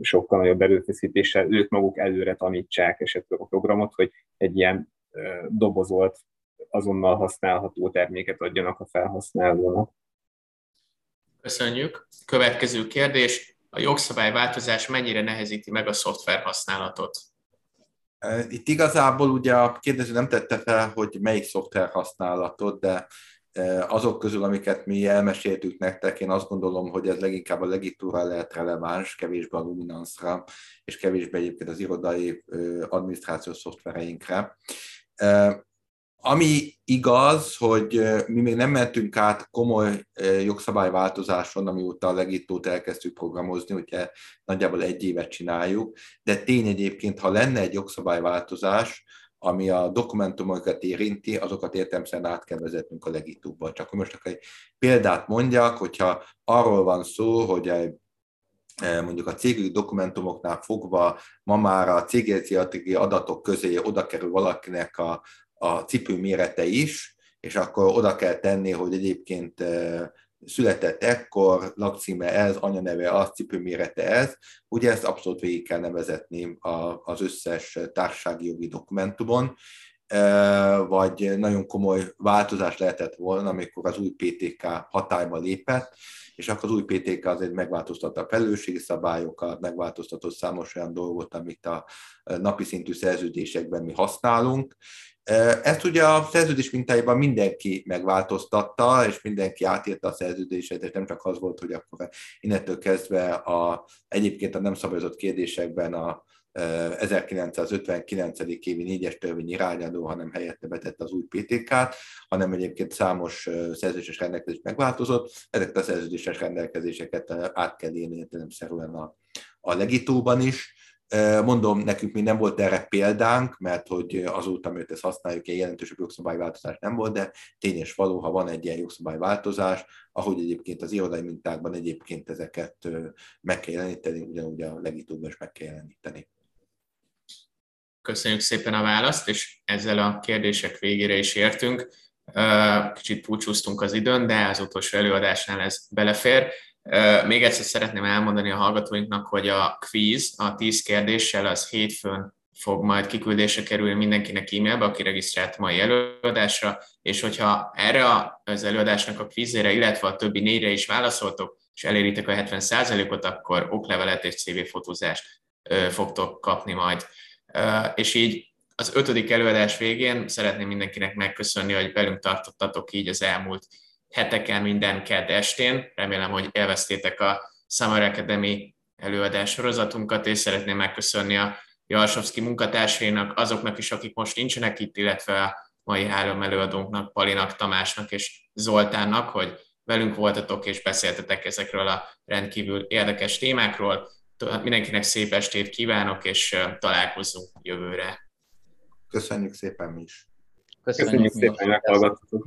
sokkal nagyobb erőfeszítéssel ők maguk előre tanítsák esetleg a programot, hogy egy ilyen dobozolt, azonnal használható terméket adjanak a felhasználónak. Köszönjük. Következő kérdés. A jogszabályváltozás mennyire nehezíti meg a szoftver használatot? Itt igazából ugye a kérdező nem tette fel, hogy melyik szoftver használatot, de azok közül, amiket mi elmeséltük nektek, én azt gondolom, hogy ez leginkább a legitúra lehet releváns, kevésbé a Luminance-ra, és kevésbé egyébként az irodai adminisztrációs szoftvereinkre. Ami igaz, hogy mi még nem mentünk át komoly jogszabályváltozáson, amióta a legitót elkezdtük programozni, ugye nagyjából egy évet csináljuk, de tény egyébként, ha lenne egy jogszabályváltozás, ami a dokumentumokat érinti, azokat értelmszerűen át kell vezetnünk a legitóba. Csak most akkor egy példát mondjak, hogyha arról van szó, hogy egy mondjuk a cégügyi dokumentumoknál fogva ma már a cégérzeti adatok közé oda kerül valakinek a, a cipő mérete is, és akkor oda kell tenni, hogy egyébként született ekkor, lakcíme ez, anyaneve az, cipőmérete ez. Ugye ezt abszolút végig kell nevezetni az összes társasági jogi dokumentumon, vagy nagyon komoly változás lehetett volna, amikor az új PTK hatályba lépett, és akkor az új PTK azért megváltoztatta a felelősségi szabályokat, megváltoztatott számos olyan dolgot, amit a napi szintű szerződésekben mi használunk, ezt ugye a szerződés mintájában mindenki megváltoztatta, és mindenki átírta a szerződését, és nem csak az volt, hogy akkor innentől kezdve a, egyébként a nem szabályozott kérdésekben a 1959. évi 4-es törvény irányadó, hanem helyette betette az új PTK-t, hanem egyébként számos szerződéses rendelkezés megváltozott. Ezeket a szerződéses rendelkezéseket át kell írni értelemszerűen a, a legitóban is Mondom, nekünk még nem volt erre példánk, mert hogy azóta, amit ezt használjuk, egy jelentősebb jogszabályváltozás nem volt, de tényes való, ha van egy ilyen jogszabályváltozás, ahogy egyébként az irodai mintákban egyébként ezeket meg kell jeleníteni, ugyanúgy a legitóban is meg kell jeleníteni. Köszönjük szépen a választ, és ezzel a kérdések végére is értünk. Kicsit púcsúztunk az időn, de az utolsó előadásnál ez belefér. Még egyszer szeretném elmondani a hallgatóinknak, hogy a quiz, a 10 kérdéssel az hétfőn fog majd kiküldése kerülni mindenkinek e-mailbe, aki regisztrált mai előadásra, és hogyha erre az előadásnak a quizére, illetve a többi négyre is válaszoltok, és eléritek a 70%-ot, akkor oklevelet és CV fotózást fogtok kapni majd. És így az ötödik előadás végén szeretném mindenkinek megköszönni, hogy velünk tartottatok így az elmúlt heteken, minden kedd estén. Remélem, hogy élveztétek a Summer Academy előadás sorozatunkat, és szeretném megköszönni a Jalsovszki munkatársainak, azoknak is, akik most nincsenek itt, illetve a mai három előadónknak, Palinak, Tamásnak és Zoltánnak, hogy velünk voltatok és beszéltetek ezekről a rendkívül érdekes témákról. Mindenkinek szép estét kívánok, és találkozunk jövőre. Köszönjük szépen mi is. Köszönjük, Köszönjük szépen, hogy meghallgattatok.